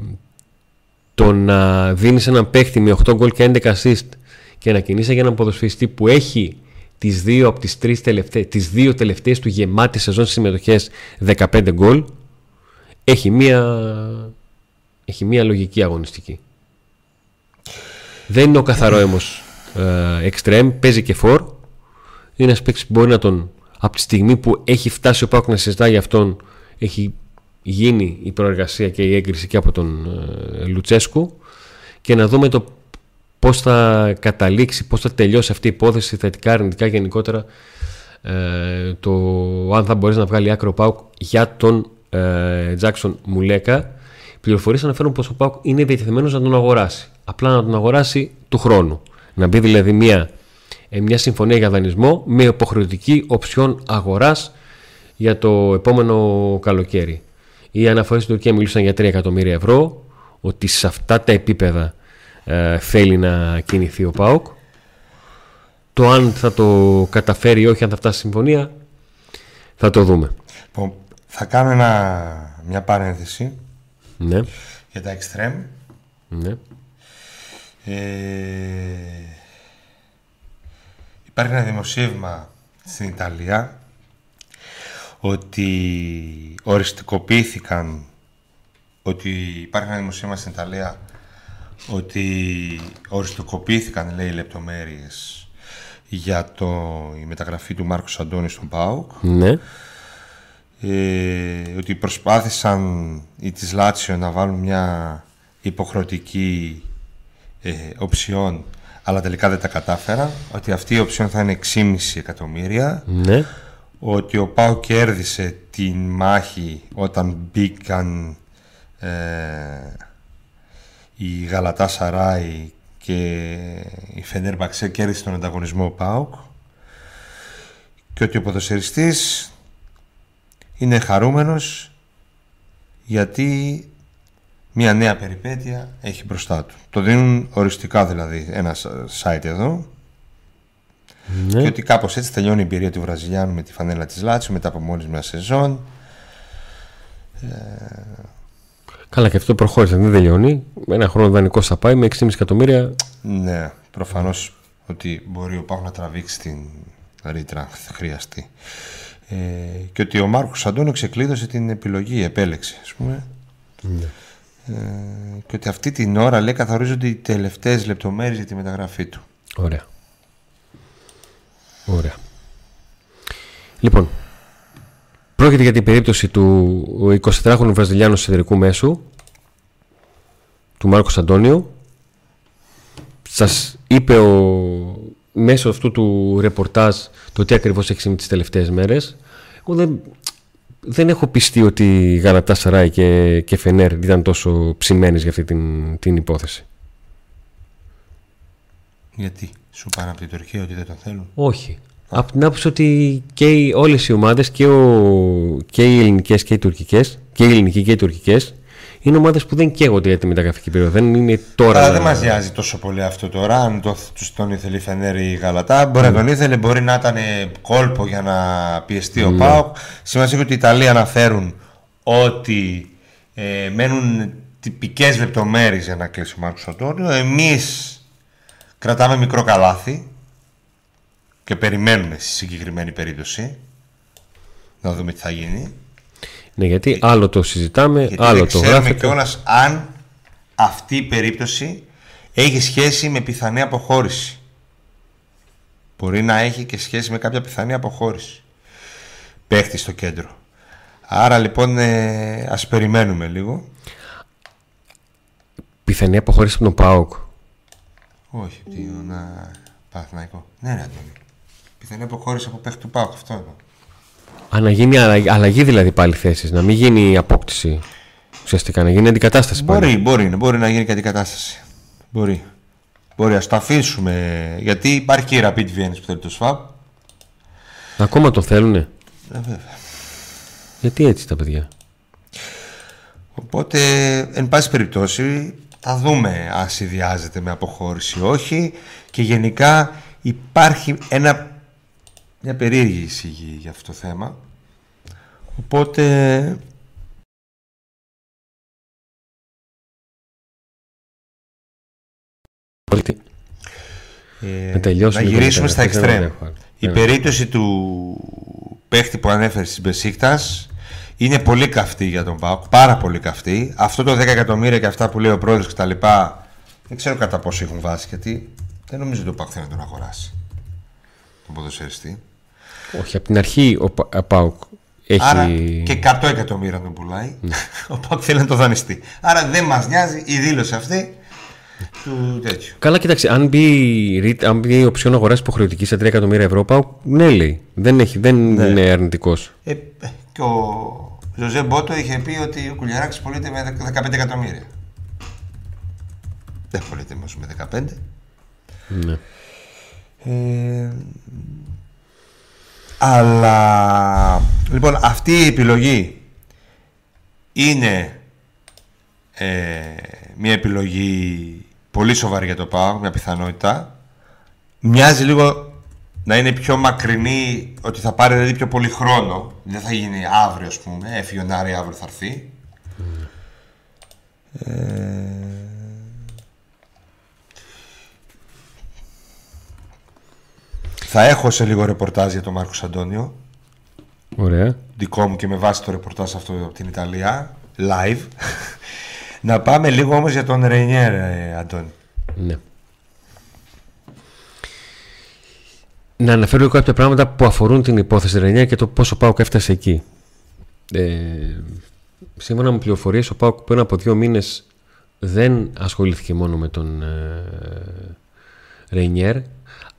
Speaker 2: το να δίνεις έναν παίχτη με 8 γκολ και 11 assist και να κινείσαι για έναν ποδοσφαιριστή που έχει τις δύο από τις, τρεις τελευταίες, τις δύο τελευταίες του γεμάτες σεζόν συμμετοχές 15 γκολ έχει μία, έχει μία λογική αγωνιστική. Δεν είναι ο καθαρό έμος εξτρέμ, παίζει και φορ είναι ένας παίκτης που μπορεί να τον. Από τη στιγμή που έχει φτάσει ο Πάκου να συζητάει για αυτόν, έχει γίνει η προεργασία και η έγκριση και από τον ε, Λουτσέσκου και να δούμε το πώς θα καταλήξει, πώς θα τελειώσει αυτή η υπόθεση θετικά, αρνητικά γενικότερα ε, το αν θα μπορέσει να βγάλει άκρο ο Πάουκ για τον ε, Τζάξον Μουλέκα. Πληροφορίες αναφέρουν πως ο Πάουκ είναι διατεθειμένος να τον αγοράσει. Απλά να τον αγοράσει του χρόνου. Να μπει δηλαδή μια ε, μια συμφωνία για δανεισμό με υποχρεωτική οψιόν αγοράς για το επόμενο καλοκαίρι. Οι αναφορές στην Τουρκία μιλούσαν για 3 εκατομμύρια ευρώ, ότι σε αυτά τα επίπεδα ε, θέλει να κινηθεί ο ΠΑΟΚ. Το αν θα το καταφέρει ή όχι, αν θα φτάσει συμφωνία, θα το δούμε.
Speaker 1: Λοιπόν, θα κάνω ένα, μια παρένθεση
Speaker 2: ναι.
Speaker 1: για τα extreme.
Speaker 2: Ναι.
Speaker 1: Ε, Υπάρχει ένα δημοσίευμα στην Ιταλία ότι οριστικοποιήθηκαν ότι υπάρχει ένα δημοσίευμα στην Ιταλία ότι οριστικοποιήθηκαν λέει λεπτομέρειες για το, η μεταγραφή του Μάρκου Αντώνης στον ΠΑΟΚ
Speaker 2: ναι.
Speaker 1: ε, ότι προσπάθησαν οι της Λάτσιο να βάλουν μια υποχρεωτική ε, οψιόν αλλά τελικά δεν τα κατάφερα. Ότι αυτή η οψιόν θα είναι 6,5 εκατομμύρια.
Speaker 2: Ναι.
Speaker 1: Ότι ο Πάο κέρδισε την μάχη όταν μπήκαν ε, η Γαλατά Σαράι και η Φενέρ Μπαξέ κέρδισε τον ανταγωνισμό ο ΠΑΟΚ και ότι ο ποδοσφαιριστής είναι χαρούμενος γιατί μια νέα περιπέτεια έχει μπροστά του. Το δίνουν οριστικά δηλαδή ένα site εδώ. Ναι. Και ότι κάπως έτσι τελειώνει η εμπειρία του Βραζιλιάνου με τη φανέλα της Λάτσιο μετά από μόλις μια σεζόν.
Speaker 2: Ε... Καλά και αυτό προχώρησε, δεν τελειώνει. Ένα χρόνο δανεικό θα πάει με 6,5 εκατομμύρια.
Speaker 1: Ναι, προφανώς ότι μπορεί ο Πάγου να τραβήξει την ρήτρα αν χρειαστεί. Ε, και ότι ο Μάρκος Αντώνιο ξεκλείδωσε την επιλογή, επέλεξε ας πούμε. Ναι. Ε, και ότι αυτή την ώρα λέει καθορίζονται οι τελευταίες λεπτομέρειες για τη μεταγραφή του.
Speaker 2: Ωραία. Ωραία. Λοιπόν, πρόκειται για την περίπτωση του 24χρονου Βραζιλιάνου εσωτερικού μέσου του Μάρκος Αντώνιο. Σας είπε ο, μέσω αυτού του ρεπορτάζ το τι ακριβώς έχει συμβεί τις τελευταίες μέρες. Εγώ δεν, δεν έχω πιστεί ότι η Γαλατά Σαράι και, και Φενέρ ήταν τόσο ψημένες για αυτή την, την υπόθεση.
Speaker 1: Γιατί, σου πάνε από την Τουρκία ότι δεν το θέλουν;
Speaker 2: Όχι. Από την άποψη ότι και οι, όλες οι ομάδες και, ο, και οι ελληνικές και οι τουρκικές και οι ελληνικοί και οι τουρκικές είναι ομάδες που δεν καίγονται για τη μεταγραφική περίοδο. Δεν είναι τώρα.
Speaker 1: Αλλά δεν μας νοιάζει τόσο πολύ αυτό τώρα. Αν το, τον ήθελε η Φενέρη η Γαλατά, μπορεί να τον ήθελε, μπορεί να ήταν κόλπο για να πιεστεί ο ναι. Πάοκ. Σημασία ότι οι Ιταλοί αναφέρουν ότι ε, μένουν τυπικές λεπτομέρειες για να κλείσει ο Μάρκος Αντώνιο. Εμείς κρατάμε μικρό καλάθι και περιμένουμε στη συγκεκριμένη περίπτωση. να δούμε τι θα γίνει.
Speaker 2: Ναι, γιατί άλλο το συζητάμε,
Speaker 1: Γιατί
Speaker 2: άλλο
Speaker 1: δεν
Speaker 2: το
Speaker 1: ξέρουμε
Speaker 2: γράφετε.
Speaker 1: κιόλας αν αυτή η περίπτωση έχει σχέση με πιθανή αποχώρηση. Μπορεί να έχει και σχέση με κάποια πιθανή αποχώρηση. Παίχτη στο κέντρο. Άρα λοιπόν ε, ας περιμένουμε λίγο.
Speaker 2: Πιθανή αποχώρηση από τον ΠΑΟΚ.
Speaker 1: Όχι, τι να... Παναθηναϊκό. Ναι, ρε Αντώνη. Πιθανή αποχώρηση από παίχτη του ΠΑΟΚ. Αυτό εδώ.
Speaker 2: Α, να γίνει αλλαγή, αλλαγή δηλαδή πάλι θέση, να μην γίνει απόκτηση. Ουσιαστικά να γίνει αντικατάσταση πάλι.
Speaker 1: Μπορεί, μπορεί, μπορεί να γίνει κάτι κατάσταση. Μπορεί. Μπορεί, ας το αφήσουμε. Γιατί υπάρχει και η Rapid Vienna που θέλει το SWAP.
Speaker 2: Ακόμα το θέλουνε;
Speaker 1: Ε, βέβαια.
Speaker 2: Γιατί έτσι τα παιδιά;
Speaker 1: Οπότε, εν πάση περιπτώσει, θα δούμε αν συνδυάζεται με αποχώρηση ή όχι και γενικά υπάρχει ένα, μια περίεργη εισήγη για αυτό το θέμα. Οπότε, ε,
Speaker 2: Να τελειώσουμε
Speaker 1: να
Speaker 2: λίγο
Speaker 1: γυρίσουμε
Speaker 2: με
Speaker 1: στα
Speaker 2: τα- δεν
Speaker 1: εξτρέμ.
Speaker 2: έχω άλλο.
Speaker 1: Η
Speaker 2: Ναι.
Speaker 1: περίπτωση του παίχτη που ανέφερες στην Μπεσίκτας είναι πολύ καυτή για τον ΠΑΟΚ. Πάρα πολύ καυτή. Αυτό το 10 εκατομμύρια και αυτά που λέει ο πρόεδρος και τα λοιπά δεν ξέρω κατά πόσο έχουν βάσει γιατί δεν νομίζω ότι ο ΠΑΟΚ θέλει να τον αγοράσει. Τον ποδοσφαιριστή.
Speaker 2: Όχι, από την αρχή ο Πα- ΠΑΟΚ έχει.
Speaker 1: Άρα και 100 εκατομμύρια τον πουλάει. ο ΠΑΟΚ θέλει να το δανειστεί. Άρα δεν μας νοιάζει η δήλωση αυτή του τέτοιου.
Speaker 2: Καλά, κοίταξε, αν μπει, ρι- αν μπει η οψιόν αγοράς υποχρεωτική σε 3 εκατομμύρια ευρώ, ΠΑΟΚ ναι, λέει. Δεν, έχει, δεν
Speaker 1: Ναι.
Speaker 2: είναι αρνητικός.
Speaker 1: Ε, και ο Ζωζέ Μπότο είχε πει ότι ο Κουλιαράκης πωλείται με 15 εκατομμύρια. Δεν πωλείται όμως με 15.
Speaker 2: Ναι.
Speaker 1: Ε, αλλά λοιπόν αυτή η επιλογή είναι ε, μια επιλογή πολύ σοβαρή για το ΠΑΟΚ, μια πιθανότητα. Μοιάζει λίγο να είναι πιο μακρινή, ότι θα πάρει δηλαδή πιο πολύ χρόνο. Δεν θα γίνει αύριο, ας πούμε. Έφυγε ο Νάρη, αύριο θα έρθει. Ε, θα έχω σε λίγο ρεπορτάζ για τον Μάρκος Αντώνιο.
Speaker 2: Ωραία.
Speaker 1: Δικό μου και με βάση το ρεπορτάζ αυτό από την Ιταλία. Live. να πάμε λίγο όμως για τον Ρενιέρ, ε, Αντώνη.
Speaker 2: Ναι. Να αναφέρω λίγο κάποια πράγματα που αφορούν την υπόθεση Ρενιά και το πόσο ο Πάουκ έφτασε εκεί. Ε, σύμφωνα με πληροφορίες, ο Πάουκ πριν από δύο μήνες δεν ασχολήθηκε μόνο με τον ε, Ρενιέρ,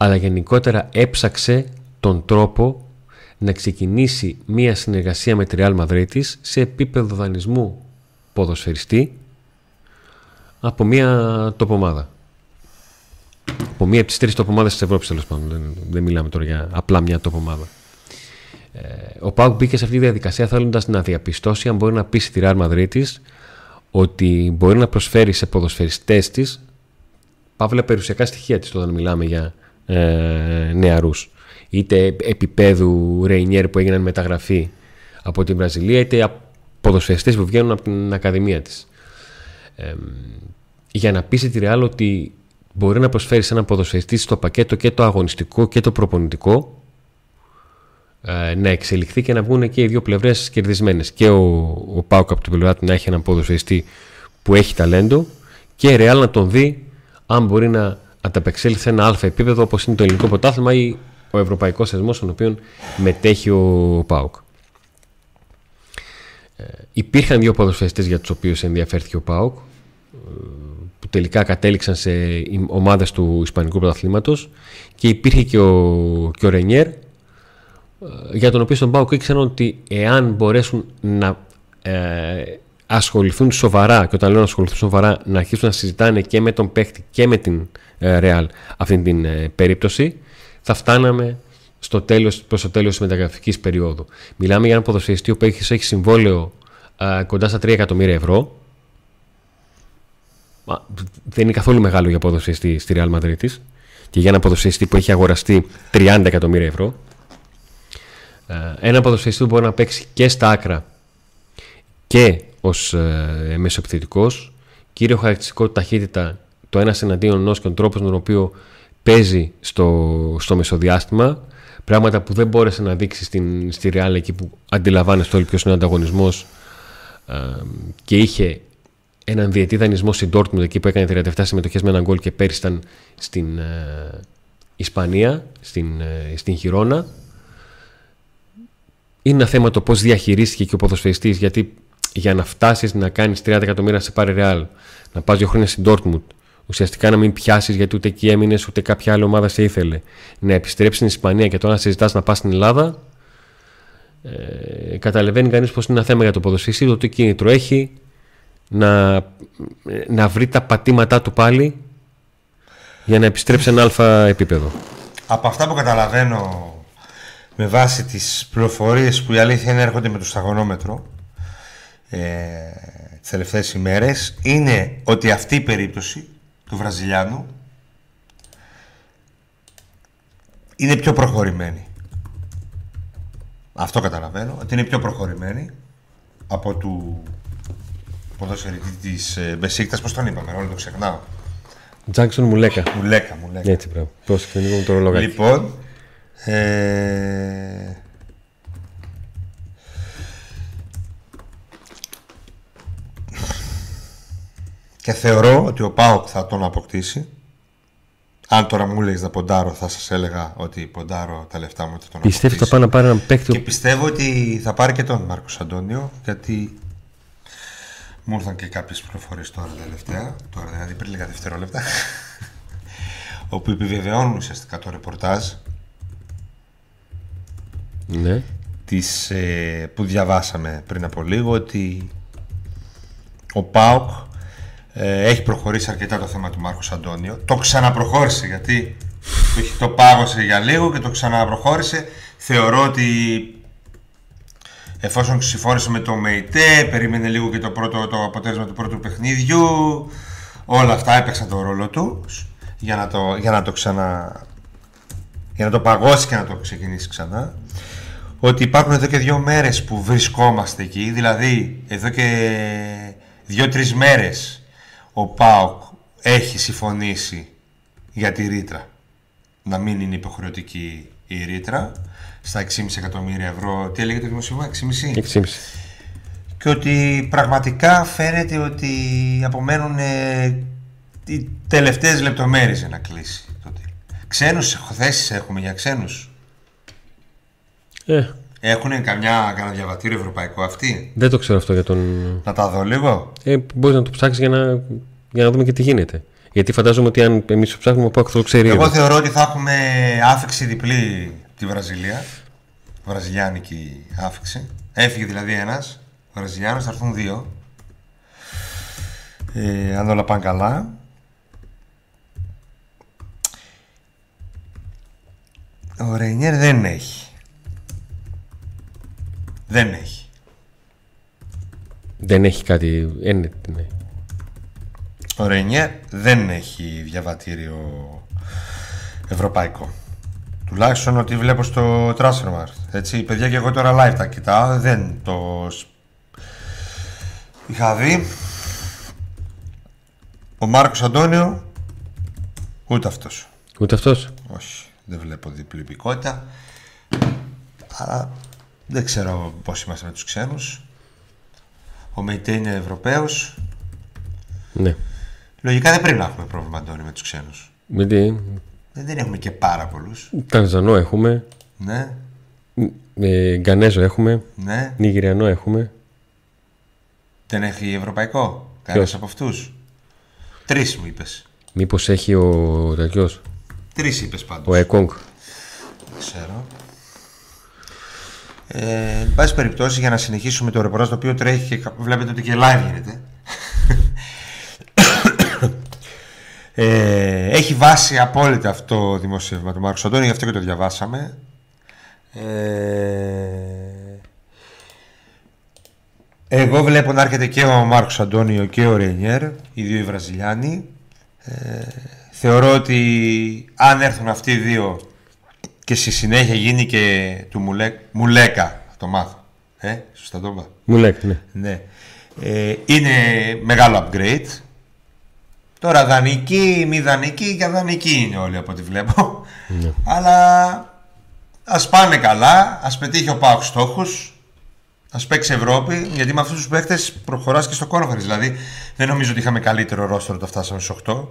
Speaker 2: αλλά γενικότερα έψαξε τον τρόπο να ξεκινήσει μία συνεργασία με τη Real Madrid σε επίπεδο δανεισμού ποδοσφαιριστή από μία τοπομάδα. Από μία από τις τρεις τοπομάδες της Ευρώπης, τέλος πάντων. Δεν, δεν μιλάμε τώρα για απλά μια τοπομάδα. Ε, ο Πάουκ μπήκε σε αυτή τη διαδικασία θέλοντας να διαπιστώσει αν μπορεί να πείσει τη Real Madrid ότι μπορεί να προσφέρει σε ποδοσφαιριστές της παύλα περιουσιακά στοιχεία της όταν μιλάμε για ε, νεαρούς. Είτε επίπεδου Ρεϊνιέρ που έγιναν μεταγραφή από την Βραζιλία, είτε ποδοσφαιριστές που βγαίνουν από την Ακαδημία της. Ε, για να πείσει τη Real ότι μπορεί να προσφέρει σε έναν ποδοσφαιριστή στο πακέτο και το αγωνιστικό και το προπονητικό ε, να εξελιχθεί και να βγουν και οι δύο πλευρές κερδισμένες. Και ο, ο Πάουκ από την πλευρά του να έχει έναν ποδοσφαιριστή που έχει ταλέντο και η Real να τον δει αν μπορεί να ανταπεξέλθει σε ένα αλφα επίπεδο όπως είναι το ελληνικό πρωτάθλημα ή ο ευρωπαϊκός θεσμός στον οποίο μετέχει ο Πάουκ. Ε, υπήρχαν δύο ποδοσφαιριστές για τους οποίους ενδιαφέρθηκε ο ΠΑΟΚ που τελικά κατέληξαν σε ομάδες του Ισπανικού πρωταθλήματος και υπήρχε και ο, και ο Ρενιέρ για τον οποίο στον ΠΑΟΚ ήξεραν ότι εάν μπορέσουν να ε, ασχοληθούν σοβαρά και όταν λέω να ασχοληθούν σοβαρά να αρχίσουν να συζητάνε και με τον παίχτη και με την ε, Real αυτή την ε, περίπτωση θα φτάναμε στο τέλος, προς το τέλος της μεταγραφικής περίοδου. Μιλάμε για ένα ποδοσφαιριστή που έχει, έχει συμβόλαιο α, κοντά στα 3 εκατομμύρια ευρώ. Μα, δεν είναι καθόλου μεγάλο για ποδοσφαιριστή στη Real Madrid της και για ένα ποδοσφαιριστή που έχει αγοραστεί 30 εκατομμύρια ευρώ. Ε, ένα ποδοσφαιριστή που μπορεί να παίξει και στα άκρα και ως ε, μεσοεπιθετικός. Κύριο χαρακτηριστικό ταχύτητα το ένας εναντίον ενός και ο τρόπος με τον οποίο παίζει στο, στο μεσοδιάστημα. Πράγματα που δεν μπόρεσε να δείξει στην, στη Real εκεί που αντιλαμβάνεστε όλοι ποιος είναι ο ανταγωνισμός ε, και είχε έναν διετή δανεισμό στην Dortmund εκεί που έκανε 37 συμμετοχές με έναν γκολ και πέρυσι ήταν στην ε, Ισπανία, στην, ε, στην Χιρόνα. Είναι ένα θέμα το πώς διαχειρίστηκε και ο ποδοσφαιριστής γιατί για να φτάσεις να κάνεις 30 εκατομμύρια σε πάρει Real, να πας δύο χρόνια στην Dortmund, ουσιαστικά να μην πιάσεις γιατί ούτε εκεί έμεινες ούτε κάποια άλλη ομάδα σε ήθελε. Να επιστρέψεις στην Ισπανία και τώρα να συζητάς να πας στην Ελλάδα. Ε, καταλαβαίνει κανείς πως είναι ένα θέμα για το ποδοσφαιριστή, το τι κίνητρο έχει να, να βρει τα πατήματά του πάλι για να επιστρέψει σε ένα αλφα επίπεδο.
Speaker 1: Από αυτά που καταλαβαίνω με βάση τις πληροφορίες που η αλήθεια είναι έρχονται με το σταγονόμετρο ε, τις τελευταίες ημέρες είναι ότι αυτή η περίπτωση του Βραζιλιάνου είναι πιο προχωρημένη. Αυτό καταλαβαίνω, ότι είναι πιο προχωρημένη από του ποδοσφαιριστή της ε, Μπεσίκτας, πώς τον είπαμε, όλο το ξεχνάω.
Speaker 2: Τζάκσον Μουλέκα.
Speaker 1: Μουλέκα, Μουλέκα.
Speaker 2: Έτσι πράγμα. Πώς και λίγο το ρολογάκι.
Speaker 1: Λοιπόν, ε... και θεωρώ ότι ο Πάοκ θα τον αποκτήσει. Αν τώρα μου έλεγε να ποντάρω, θα σας έλεγα ότι ποντάρω τα λεφτά μου. Ότι τον
Speaker 2: Πιστεύω ότι θα πάει να πάρει έναν παίκτη.
Speaker 1: Και πιστεύω ότι θα πάρει και τον Μάρκος Αντώνιο, γιατί μου ήρθαν και κάποιες πληροφορίε τώρα τελευταία, τώρα δηλαδή πριν λίγα δευτερόλεπτα, όπου επιβεβαιώνουν ουσιαστικά το ρεπορτάζ
Speaker 2: ναι.
Speaker 1: της, ε, που διαβάσαμε πριν από λίγο ότι ο ΠΑΟΚ ε, έχει προχωρήσει αρκετά το θέμα του Μάρκος Αντώνιο. Το ξαναπροχώρησε γιατί το, το πάγωσε για λίγο και το ξαναπροχώρησε. Θεωρώ ότι εφόσον συμφώνησε με το ΜΕΙΤΕ, περίμενε λίγο και το, πρώτο, το αποτέλεσμα του πρώτου παιχνίδιου. Όλα αυτά έπαιξαν το ρόλο τους για να το, για να το ξανα... για να το παγώσει και να το ξεκινήσει ξανά. Ότι υπάρχουν εδώ και δύο μέρες που βρισκόμαστε εκεί, δηλαδή εδώ και δύο-τρεις μέρες ο ΠΑΟΚ έχει συμφωνήσει για τη ρήτρα να μην είναι υποχρεωτική η ρήτρα στα 6,5 εκατομμύρια ευρώ. Τι έλεγε το δημοσίευμα, 6,5.
Speaker 2: 6,5.
Speaker 1: Και ότι πραγματικά φαίνεται ότι απομένουν ε, οι τελευταίες λεπτομέρειες για να κλείσει το Ξένους θέσεις έχουμε για ξένους;
Speaker 2: Ε,
Speaker 1: Έχουν καμιά, κανένα διαβατήριο ευρωπαϊκό αυτοί.
Speaker 2: δεν το ξέρω αυτό για τον.
Speaker 1: Να τα δω λίγο.
Speaker 2: Ε, Μπορείς να το ψάξεις για να, για να δούμε και τι γίνεται. Γιατί φαντάζομαι ότι αν εμείς το ψάχνουμε, ο Πάκ θα το ξέρει.
Speaker 1: Εγώ
Speaker 2: ήδη.
Speaker 1: θεωρώ ότι θα έχουμε άφηξη διπλή τη Βραζιλία. Βραζιλιάνικη άφηξη. Έφυγε δηλαδή ένας Βραζιλιάνος, θα έρθουν δύο. Ε, αν όλα πάνε καλά. Ο Ρενιέρ δεν έχει. Δεν έχει.
Speaker 2: Δεν έχει κάτι. Ε, ναι, ναι.
Speaker 1: Ο Ρενιέρ δεν έχει διαβατήριο ευρωπαϊκό. Τουλάχιστον ότι βλέπω στο Transfermarkt. Έτσι, παιδιά και εγώ τώρα live τα κοιτάω, δεν το... σ- Είχα δει ο Μάρκος Αντώνιο ούτε αυτός.
Speaker 2: Ούτε αυτός.
Speaker 1: Όχι, δεν βλέπω διπλή υπηκότητα. Αλλά δεν ξέρω πώς είμαστε με τους ξένους. Ο Μεϊτέ είναι Ευρωπαίος.
Speaker 2: Ναι.
Speaker 1: Λογικά δεν πρέπει να έχουμε πρόβλημα Αντώνη με τους ξένους.
Speaker 2: Γιατί.
Speaker 1: Δεν, δεν έχουμε και πάρα πολλούς.
Speaker 2: Τανζανό έχουμε.
Speaker 1: Ναι,
Speaker 2: Ε, Γκανέζο έχουμε.
Speaker 1: ναι.
Speaker 2: Νιγηριανό έχουμε.
Speaker 1: Δεν έχει ευρωπαϊκό; Κανένας από αυτούς; Τρεις μου είπες.
Speaker 2: Μήπως έχει ο τέτοιο.
Speaker 1: Τρεις είπες πάντως.
Speaker 2: Ο Εκόνγκ.
Speaker 1: Δεν ξέρω. Ε, εν πάση περιπτώσει, για να συνεχίσουμε το ρεπορτάζ το οποίο τρέχει και κα- βλέπετε ότι και live γίνεται. ε, έχει βάση απόλυτα αυτό το δημοσίευμα του Μάρκου Αντώνη, γι' αυτό και το διαβάσαμε. Ε, εγώ βλέπω να έρχεται και ο Μάρκος Αντώνιο και ο Ρενιέρ, οι δύο οι Βραζιλιάνοι. Ε, θεωρώ ότι αν έρθουν αυτοί οι δύο και στη συνέχεια γίνει και του Μουλέ... Μουλέκα, θα το μάθω. Ε, σωστά το είπα.
Speaker 2: Μου λέτε, ναι.
Speaker 1: Ναι. Ε, είναι μεγάλο upgrade. Τώρα δανεική, μη δανεική και δανεική είναι όλοι από ό,τι βλέπω.
Speaker 2: Ναι.
Speaker 1: Αλλά ας πάνε καλά, ας πετύχει ο Πάοκ στόχους, ας παίξει Ευρώπη, γιατί με αυτούς τους παίχτες προχωράς και στο conference. Δηλαδή δεν νομίζω ότι είχαμε καλύτερο ρόστρο όταν φτάσαμε στους 8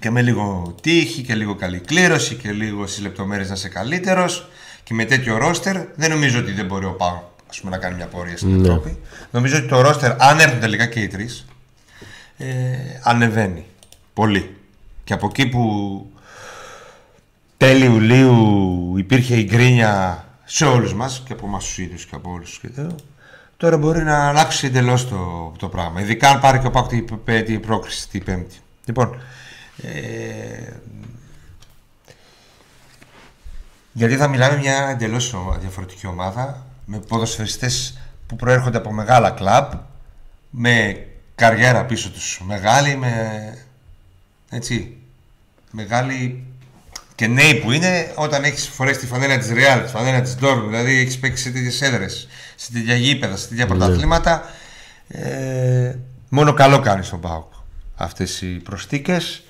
Speaker 1: και με λίγο τύχη και λίγο καλή κλήρωση και λίγο στις λεπτομέρειες να είσαι καλύτερος και με τέτοιο ρόστερ δεν νομίζω ότι δεν μπορεί ο Πάοκ ας πούμε, να κάνει μια πορεία στην
Speaker 2: Ναι.
Speaker 1: Ευρώπη. Νομίζω ότι το ρόστερ, αν έρθουν τελικά και οι τρεις, ε, ανεβαίνει πολύ. Και από εκεί που τέλη Ιουλίου υπήρχε η γκρίνια σε όλους μας και από εμάς τους ίδιους και από όλους και τέτοιο, τώρα μπορεί να αλλάξει εντελώς το, το πράγμα. Ειδικά αν πάρει και ο Πάκου την, πέ- την πρόκριση την Πέμπτη. Λοιπόν, ε, γιατί θα μιλάμε μια εντελώς ο- διαφορετική ομάδα με ποδοσφαιριστές που προέρχονται από μεγάλα κλαμπ με καριέρα πίσω τους μεγάλη με έτσι μεγάλη και νέοι που είναι όταν έχεις φορέσει τη φανέλα της Real, τη φανέλα της Dortmund δηλαδή έχεις παίξει σε τέτοιες έδρες σε τέτοια γήπεδα, σε τέτοια πρωταθλήματα ε, μόνο καλό κάνεις στον ΠΑΟΚ αυτές οι προστίκες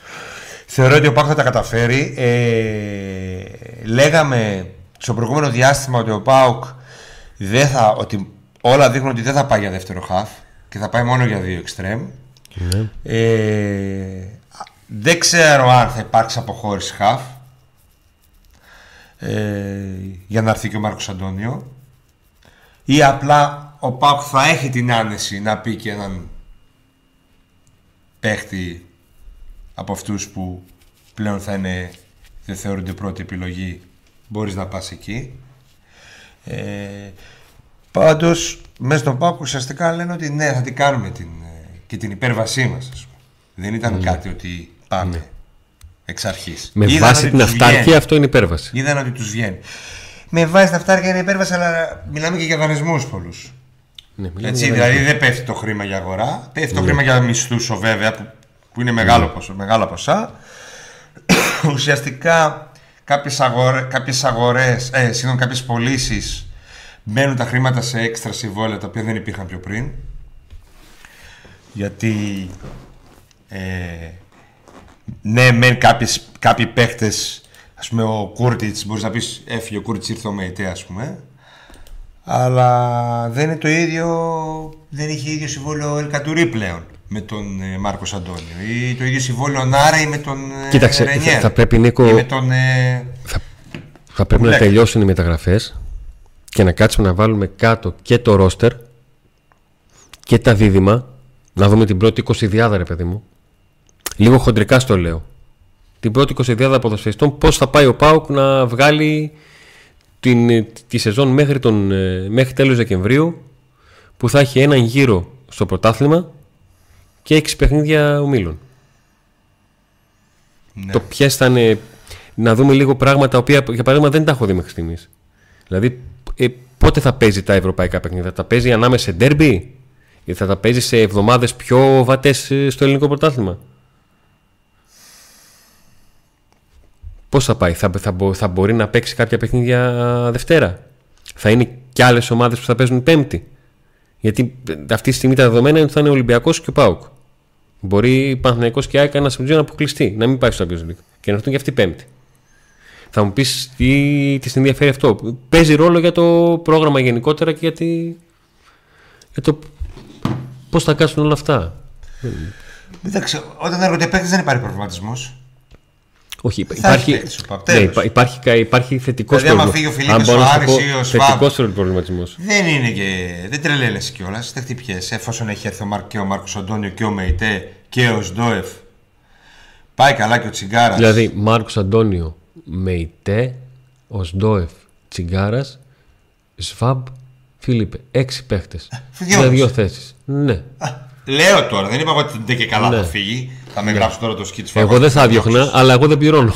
Speaker 1: θεωρώ ότι ο ΠΑΟΚ θα τα καταφέρει ε, λέγαμε στο προηγούμενο διάστημα ότι ο ΠΑΟΚ δεν θα, ότι όλα δείχνουν ότι δεν θα πάει για δεύτερο χαφ και θα πάει μόνο για δύο εξτρέμ
Speaker 2: Ναι.
Speaker 1: ε, δεν ξέρω αν θα υπάρξει αποχώρηση χαφ ε, για να έρθει και ο Μάρκος Αντώνιο ή απλά ο Πάουκ θα έχει την άνεση να πει και έναν παίχτη από αυτούς που πλέον θα είναι δεν θεωρούνται πρώτη επιλογή μπορείς να πας εκεί ε, πάντως μέσα στον Πάουκ ουσιαστικά λένε ότι ναι θα την κάνουμε την, ε, και την υπέρβασή μας ας πούμε. δεν ήταν κάτι ότι πάμε εξ αρχής
Speaker 2: Με
Speaker 1: Είδαν
Speaker 2: βάση
Speaker 1: ότι
Speaker 2: την
Speaker 1: τους
Speaker 2: αυτάρκεια
Speaker 1: βγαίνει.
Speaker 2: αυτό είναι υπέρβαση.
Speaker 1: Είδαν ότι τους βγαίνει. Με βάση την αυτάρκεια είναι υπέρβαση, αλλά μιλάμε και για δανεισμούς πολλούς.
Speaker 2: Ναι, μιλάμε
Speaker 1: Έτσι,
Speaker 2: για
Speaker 1: δηλαδή δεν πέφτει το χρήμα για αγορά. Πέφτει το χρήμα για μισθούς, βέβαια, που, που είναι μεγάλο ποσό, μεγάλα ποσά. Ουσιαστικά κάποιες, αγορέ, κάποιες αγορές, ε, συγγνώμη, κάποιες πωλήσεις μπαίνουν τα χρήματα σε έξτρα συμβόλαια τα οποία δεν υπήρχαν πιο πριν. Γιατί ε, ναι, μεν κάποιες, κάποιοι παίχτες, ας πούμε ο Κούρτιτς, μπορείς να πεις έφυγε ο Κούρτιτς ήρθε ο ΜΕΙΤΕ ας πούμε, αλλά δεν είναι το ίδιο, δεν είχε ίδιο συμβόλαιο ο Ελκατουρί πλέον με τον ε, Μάρκος Αντώνιο ή το ίδιο συμβόλαιο Νάρα ή με τον ε,
Speaker 2: Κοίταξε,
Speaker 1: Ρενιέρ.
Speaker 2: θα- θα πρέπει, Νίκο-
Speaker 1: ή με τον, ε,
Speaker 2: Θα πρέπει να
Speaker 1: Ναι.
Speaker 2: τελειώσουν οι μεταγραφές και να κάτσουμε να βάλουμε κάτω και το ρόστερ και τα δίδυμα. Να δούμε την πρώτη 20 ρε παιδί μου. Λίγο χοντρικά στο λέω. Την πρώτη 20 ποδοσφαιριστών πώς θα πάει ο Πάουκ να βγάλει την, τη σεζόν μέχρι, τον, ε, μέχρι τέλος Δεκεμβρίου που θα έχει έναν γύρο στο πρωτάθλημα και έξι παιχνίδια ομίλων.
Speaker 1: ναι.
Speaker 2: Το ποιες θα είναι. Να δούμε λίγο πράγματα τα οποία για παράδειγμα δεν τα έχω δει μέχρι στιγμής. Δηλαδή, ε, πότε θα παίζει τα ευρωπαϊκά παιχνίδια, θα τα παίζει ανάμεσα σε ντέρμπι; Ή θα τα παίζει σε εβδομάδες πιο βατές στο ελληνικό πρωτάθλημα; Πώς θα πάει, θα, θα, μπο- θα μπορεί να παίξει κάποια παιχνίδια Δευτέρα; Θα είναι και άλλες ομάδες που θα παίζουν Πέμπτη; Γιατί ε, αυτή τη στιγμή τα δεδομένα είναι ότι θα είναι Ολυμπιακός και ο Πάουκ. Μπορεί Παναθηναϊκός και ΑΕΚ να συμμετέχουν να αποκλειστεί, να μην πάει στο Champions League και να έρθουν και αυτοί Πέμπτη. Θα μου πεις τι τη ενδιαφέρει αυτό. Παίζει ρόλο για το πρόγραμμα γενικότερα και για, τη... για το πώς θα κάτσουν όλα αυτά.
Speaker 1: Εντάξει, όταν έρχονται παίκτες δεν υπάρχει προβληματισμός.
Speaker 2: Όχι,
Speaker 1: Θα
Speaker 2: υπάρχει,
Speaker 1: έχει παίκτης ο Παπ,
Speaker 2: ναι,
Speaker 1: τέλος.
Speaker 2: υπά- υπάρχει, κα- υπάρχει θετικός
Speaker 1: Δηλαδή, άμα φύγει ο Φιλίππης, ο Άρης ή ο Σβάμπ.
Speaker 2: Θετικός προβληματισμός.
Speaker 1: Δεν είναι και. Δεν τρελαίνεσαι κιόλας. Δεν χτυπιέσαι. Εφόσον έχει έρθει ο Μάρκ και ο Μάρκος Αντώνιο και ο Μεϊτέ και ο Σντόεφ. Πάει καλά και ο Τσιγκάρας.
Speaker 2: Δηλαδή, Μάρκος Αντώνιο, Μεϊτέ, Οσντόεφ, Τσιγκάρας, Σβάμπ, Φίλιππε. Έξι παίχτες.
Speaker 1: φυγιώνεις.
Speaker 2: Για δύο θέσεις. Ναι.
Speaker 1: Λέω τώρα, δεν είπα εγώ ότι δεν και καλά
Speaker 2: Ναι.
Speaker 1: θα φύγει. Θα με γράψει τώρα το σκι τη
Speaker 2: Εγώ δεν θα διώχνα, αλλά εγώ δεν πληρώνω.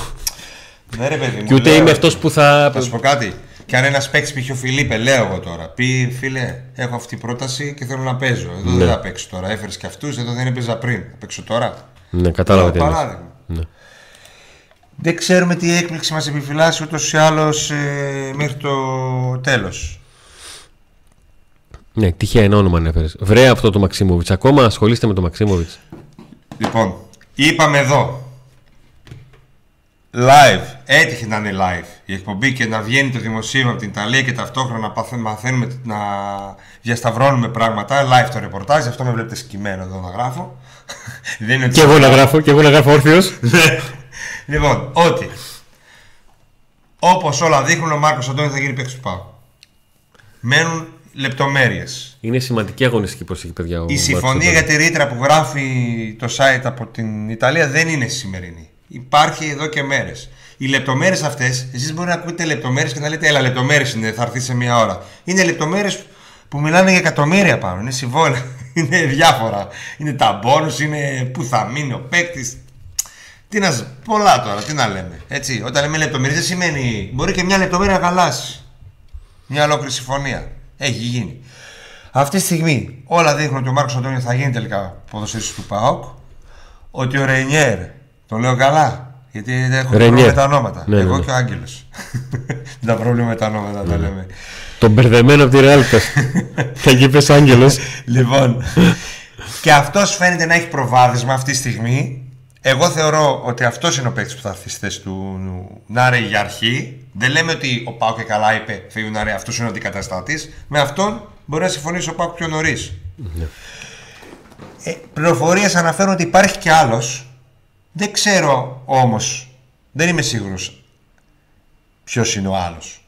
Speaker 1: Ναι, ρε παιδί μου.
Speaker 2: Και ούτε
Speaker 1: λέω,
Speaker 2: είμαι
Speaker 1: ρε.
Speaker 2: αυτός που θα.
Speaker 1: Θα σου πω κάτι. Και αν ένας παίξει πει ο Φιλίππε, λέω εγώ τώρα. Πει φίλε, έχω αυτή την πρόταση και θέλω να παίζω. Εδώ
Speaker 2: Ναι.
Speaker 1: δεν θα παίξω τώρα. Έφερες και αυτούς, εδώ δεν έπαιζα πριν. Θα παίξω τώρα.
Speaker 2: Ναι, κατάλαβα τι
Speaker 1: Λέω
Speaker 2: εννοείς.
Speaker 1: παράδειγμα.
Speaker 2: Ναι.
Speaker 1: Δεν ξέρουμε τι έκπληξη μας επιφυλάσσει ούτως ή άλλως ε, μέχρι το τέλος.
Speaker 2: Ναι, τυχαία ένα όνομα ανέφερες. Βρέα αυτό το Μαξίμοβιτς. Ακόμα ασχολείστε με το Μαξίμοβιτς.
Speaker 1: Λοιπόν, Είπαμε εδώ. Live. Έτυχε να είναι live η εκπομπή και να βγαίνει το δημοσίευμα από την Ιταλία και ταυτόχρονα να μαθαίνουμε να διασταυρώνουμε πράγματα. Live το ρεπορτάζ. Αυτό με βλέπετε σκημένο εδώ να γράφω.
Speaker 2: Δεν είναι και εγώ να γράφω, και εγώ να γράφω όρθιος.
Speaker 1: Ναι. λοιπόν, ότι όπως όλα δείχνουν, ο Μάρκος Αντώνη θα γίνει παίκτης του Πάου. Μένουν λεπτομέρειες.
Speaker 2: Είναι σημαντική αγωνιστική προσοχή, παιδιά. Ο
Speaker 1: η συμφωνία για τη ρήτρα που γράφει το site από την Ιταλία δεν είναι σημερινή. Υπάρχει εδώ και μέρες. Οι λεπτομέρειες αυτές, εσείς μπορεί να ακούτε λεπτομέρειες και να λέτε Ελά, λεπτομέρειες είναι, θα έρθει σε μία ώρα. Είναι λεπτομέρειες που μιλάνε για εκατομμύρια πάνω. Είναι συμβόλαια, είναι διάφορα. Είναι τα μπόνους, είναι που θα μείνει ο παίκτης. Τι να πολλά τώρα, τι να λέμε. Έτσι, όταν λέμε λεπτομέρειες δεν σημαίνει. Μπορεί και μια λεπτομέρεια να χαλάσει. Μια ολόκληρη συμφωνία. Έχει γίνει. Αυτή τη στιγμή όλα δείχνουν ότι ο Μάρκος Αντώνιο θα γίνει τελικά ποδοσφαιριστής του ΠΑΟΚ. Ότι ο Ρενιέρ, το λέω καλά, γιατί δεν έχω πρόβλημα με τα ονόματα. Ναι, Εγώ ναι. και ο Άγγελος. δεν τα πρόβλημα με τα ονόματα, τα λέμε.
Speaker 2: Τον μπερδεμένο από τη Ρεάλτα. Θα είπε Άγγελος.
Speaker 1: λοιπόν. και αυτός φαίνεται να έχει προβάδισμα αυτή τη στιγμή εγώ θεωρώ ότι αυτός είναι ο παίκτης που θα έρθει στη θέση του Νάρε για αρχή. Δεν λέμε ότι ο Πάο και καλά είπε φύγει ο Νάρε, αυτός είναι ο αντικαταστάτης. Με αυτόν μπορεί να συμφωνήσει ο Πάο πιο νωρίς. Ναι. Ε, Πληροφορίες αναφέρουν ότι υπάρχει και άλλος. Δεν ξέρω όμως, δεν είμαι σίγουρος ποιος είναι ο άλλος.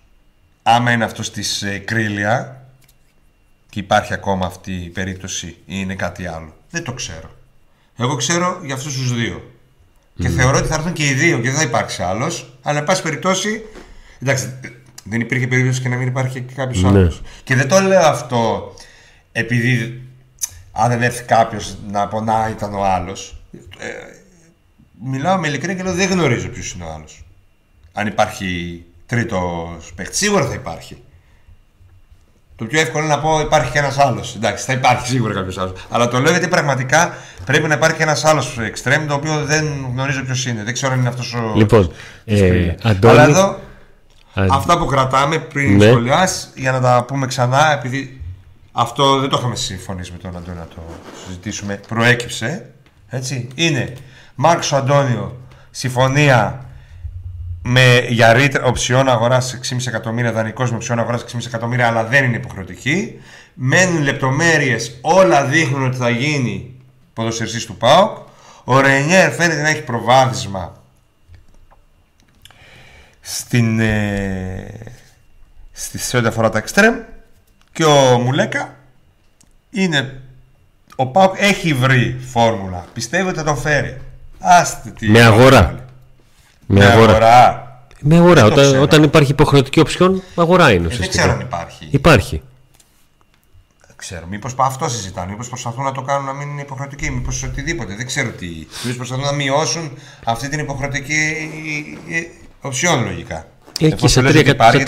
Speaker 1: Άμα είναι αυτός της ε, Κρίλια και υπάρχει ακόμα αυτή η περίπτωση ή είναι κάτι άλλο. Δεν το ξέρω. Εγώ ξέρω για αυτούς τους δύο. Και θεωρώ ότι θα έρθουν και οι δύο και δεν θα υπάρξει άλλος. Αλλά, εν πάση περιπτώσει. Εντάξει, δεν υπήρχε περίπτωση και να μην υπάρχει και κάποιος ναι. άλλος. Και δεν το λέω αυτό επειδή αν δεν έρθει κάποιος να πω να ήταν ο άλλος. Ε, μιλάω με ειλικρίνεια και λέω δεν γνωρίζω ποιος είναι ο άλλος. Αν υπάρχει τρίτος παίχτη, σίγουρα θα υπάρχει. Το πιο εύκολο είναι να πω υπάρχει και ένας άλλος. Εντάξει, θα υπάρχει σίγουρα κάποιος άλλος. Αλλά το λέω γιατί πραγματικά πρέπει να υπάρχει και ένας άλλος extreme το οποίο δεν γνωρίζω ποιος είναι. Δεν ξέρω αν είναι αυτός ο.
Speaker 2: Λοιπόν, ε, Αντώνη...
Speaker 1: Αλλά εδώ αυτά που κρατάμε πριν ναι. σχολιάσει για να τα πούμε ξανά, επειδή αυτό δεν το είχαμε συμφωνήσει με τον Αντώνη να το συζητήσουμε. Προέκυψε. Έτσι. Είναι Μάρξο Αντώνιο, συμφωνία με, για ρίτ οψιών αγορά 6,5 εκατομμύρια, δανεικός με οψιών αγορά 6,5 εκατομμύρια, αλλά δεν είναι υποχρεωτική. Μένουν λεπτομέρειες, όλα δείχνουν ότι θα γίνει ποδοσφαιριστής του ΠΑΟΚ. Ο Ρενιέρ φαίνεται να έχει προβάδισμα στην, ε, στη, σε ό,τι αφορά τα εξτρέμ. Και ο Μουλέκα είναι ο ΠΑΟΚ έχει βρει φόρμουλα. Πιστεύω ότι θα τον φέρει.
Speaker 2: Άστε τι με αγορά
Speaker 1: με, αγορά.
Speaker 2: Με αγορά. Όταν, όταν, υπάρχει υποχρεωτική οψιόν, αγορά είναι. Ε,
Speaker 1: δεν ξέρω αν υπάρχει.
Speaker 2: Υπάρχει.
Speaker 1: Δεν ξέρω. Μήπως αυτό συζητάνε. Μήπως προσπαθούν να το κάνουν να μην είναι υποχρεωτική. Μήπως οτιδήποτε. Δεν ξέρω τι. Μήπως προσπαθούν να μειώσουν αυτή την υποχρεωτική ε, οψιόν λογικά.
Speaker 2: Έχει σε 3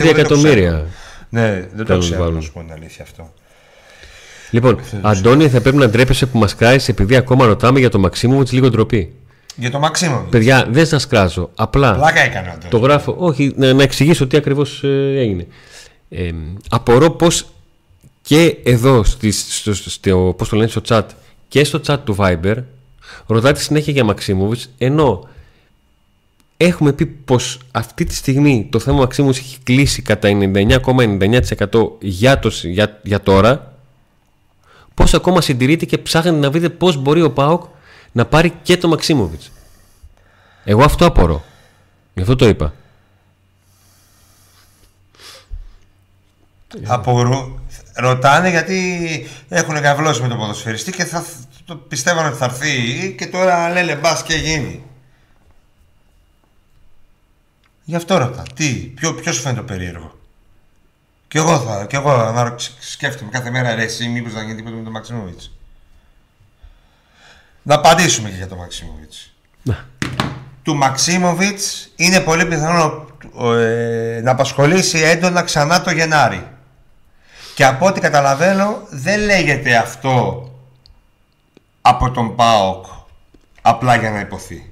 Speaker 2: εκατομμύρια.
Speaker 1: Ναι, δεν το ξέρω να σου πω την αλήθεια αυτό.
Speaker 2: Λοιπόν, Αντώνη, θα πρέπει να ντρέπεσαι που μας κάνει επειδή ακόμα ρωτάμε για το Μαξίμου με λίγο ντροπή.
Speaker 1: Για το Μαξίμο.
Speaker 2: Παιδιά, δεν σας κράζω. Απλά.
Speaker 1: Πλάκα έκανα
Speaker 2: Το γράφω. Όχι, να, να εξηγήσω τι ακριβώς ε, έγινε. Ε, απορώ πώς και εδώ στο, στο, πώς το λένε, στο chat και στο chat του Viber ρωτάτε συνέχεια για Μαξίμοβιτς ενώ έχουμε πει πως αυτή τη στιγμή το θέμα Μαξίμοβιτς έχει κλείσει κατά 99,99% για, για, για τώρα πως ακόμα συντηρείται και ψάχνετε να βρείτε πως μπορεί ο ΠΑΟΚ να πάρει και το Μαξίμοβιτ. Εγώ αυτό απορώ. Γι' αυτό το είπα.
Speaker 1: Απορώ. Ρωτάνε γιατί έχουν καβλώσει με τον ποδοσφαιριστή και θα το πιστεύανε ότι θα έρθει και τώρα λένε μπας και γίνει. Γι' αυτό ρωτά. Τι, ποιο, ποιος σου φαίνεται το περίεργο. Και εγώ θα, και εγώ να σκέφτομαι κάθε μέρα ρε εσύ μήπως θα γίνει τίποτα με τον Μαξιμόβιτς. Να απαντήσουμε και για τον Μαξίμοβιτς. Ναι. Του Μαξίμοβιτς είναι πολύ πιθανό ε, να απασχολήσει έντονα ξανά το Γενάρη. Και από ό,τι καταλαβαίνω δεν λέγεται αυτό από τον ΠΑΟΚ απλά για να υποθεί.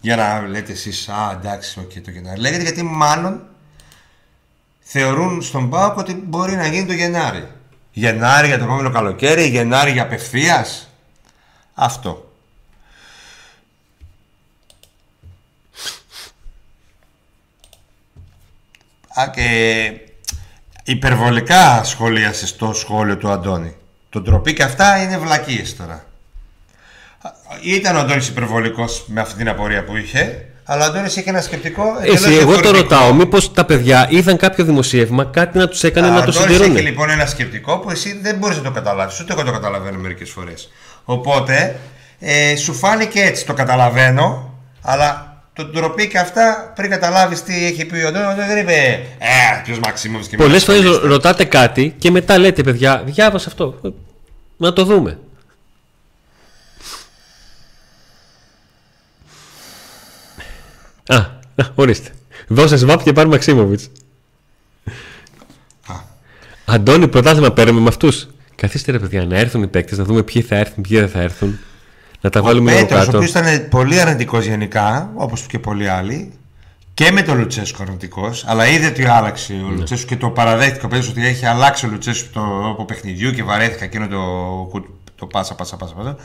Speaker 1: Για να λέτε εσείς, α εντάξει, okay, το Γενάρη. Λέγεται γιατί μάλλον θεωρούν στον ΠΑΟΚ ότι μπορεί να γίνει το Γενάρη. Γενάρη για το επόμενο καλοκαίρι, Γενάρη για απευθείας. Αυτό. Ε, υπερβολικά σχολίασε το σχόλιο του Αντώνη. Το ντροπή και αυτά είναι βλακίες τώρα. Ήταν ο Αντώνης υπερβολικός με αυτή την απορία που είχε, αλλά ο Αντώνης είχε ένα σκεπτικό.
Speaker 2: Εσύ, εγώ το ρωτάω, μήπως τα παιδιά είδαν κάποιο δημοσίευμα, κάτι να τους έκανε Α, να το συντηρούν;
Speaker 1: Ο λοιπόν ένα σκεπτικό που εσύ δεν μπορείς να το καταλάβεις, ούτε εγώ το καταλαβαίνω μερικές φορές. Οπότε ε, σου φάνηκε έτσι, το καταλαβαίνω, αλλά το ντροπή και αυτά πριν καταλάβεις τι έχει πει ο Αντώνη, δεν είπε Ε, ποιος Μαξίμοβ και
Speaker 2: Πολλές φορές ρωτάτε κάτι και μετά λέτε, παιδιά, διάβασα αυτό. Να το δούμε. Α, ορίστε. Δώσε σβάπ και πάρει Μαξίμοβιτς. Αντώνη, πρωτάθλημα παίρνουμε με αυτούς. Καθίστε ρε παιδιά, να έρθουν οι παίκτες, να δούμε ποιοι θα έρθουν, ποιοι δεν θα έρθουν. Να τα βάλουμε
Speaker 1: λίγο κάτω. Ο οποίος ήταν πολύ αρνητικός γενικά, όπως και πολλοί άλλοι. Και με τον Λουτσέσκο αρνητικός, αλλά είδε ότι άλλαξε ο ναι. Λουτσέσκο και το παραδέχτηκε ο ότι έχει αλλάξει ο Λουτσέσκο το από παιχνιδιού και βαρέθηκα εκείνο το, το πάσα, πάσα, πάσα, πάσα.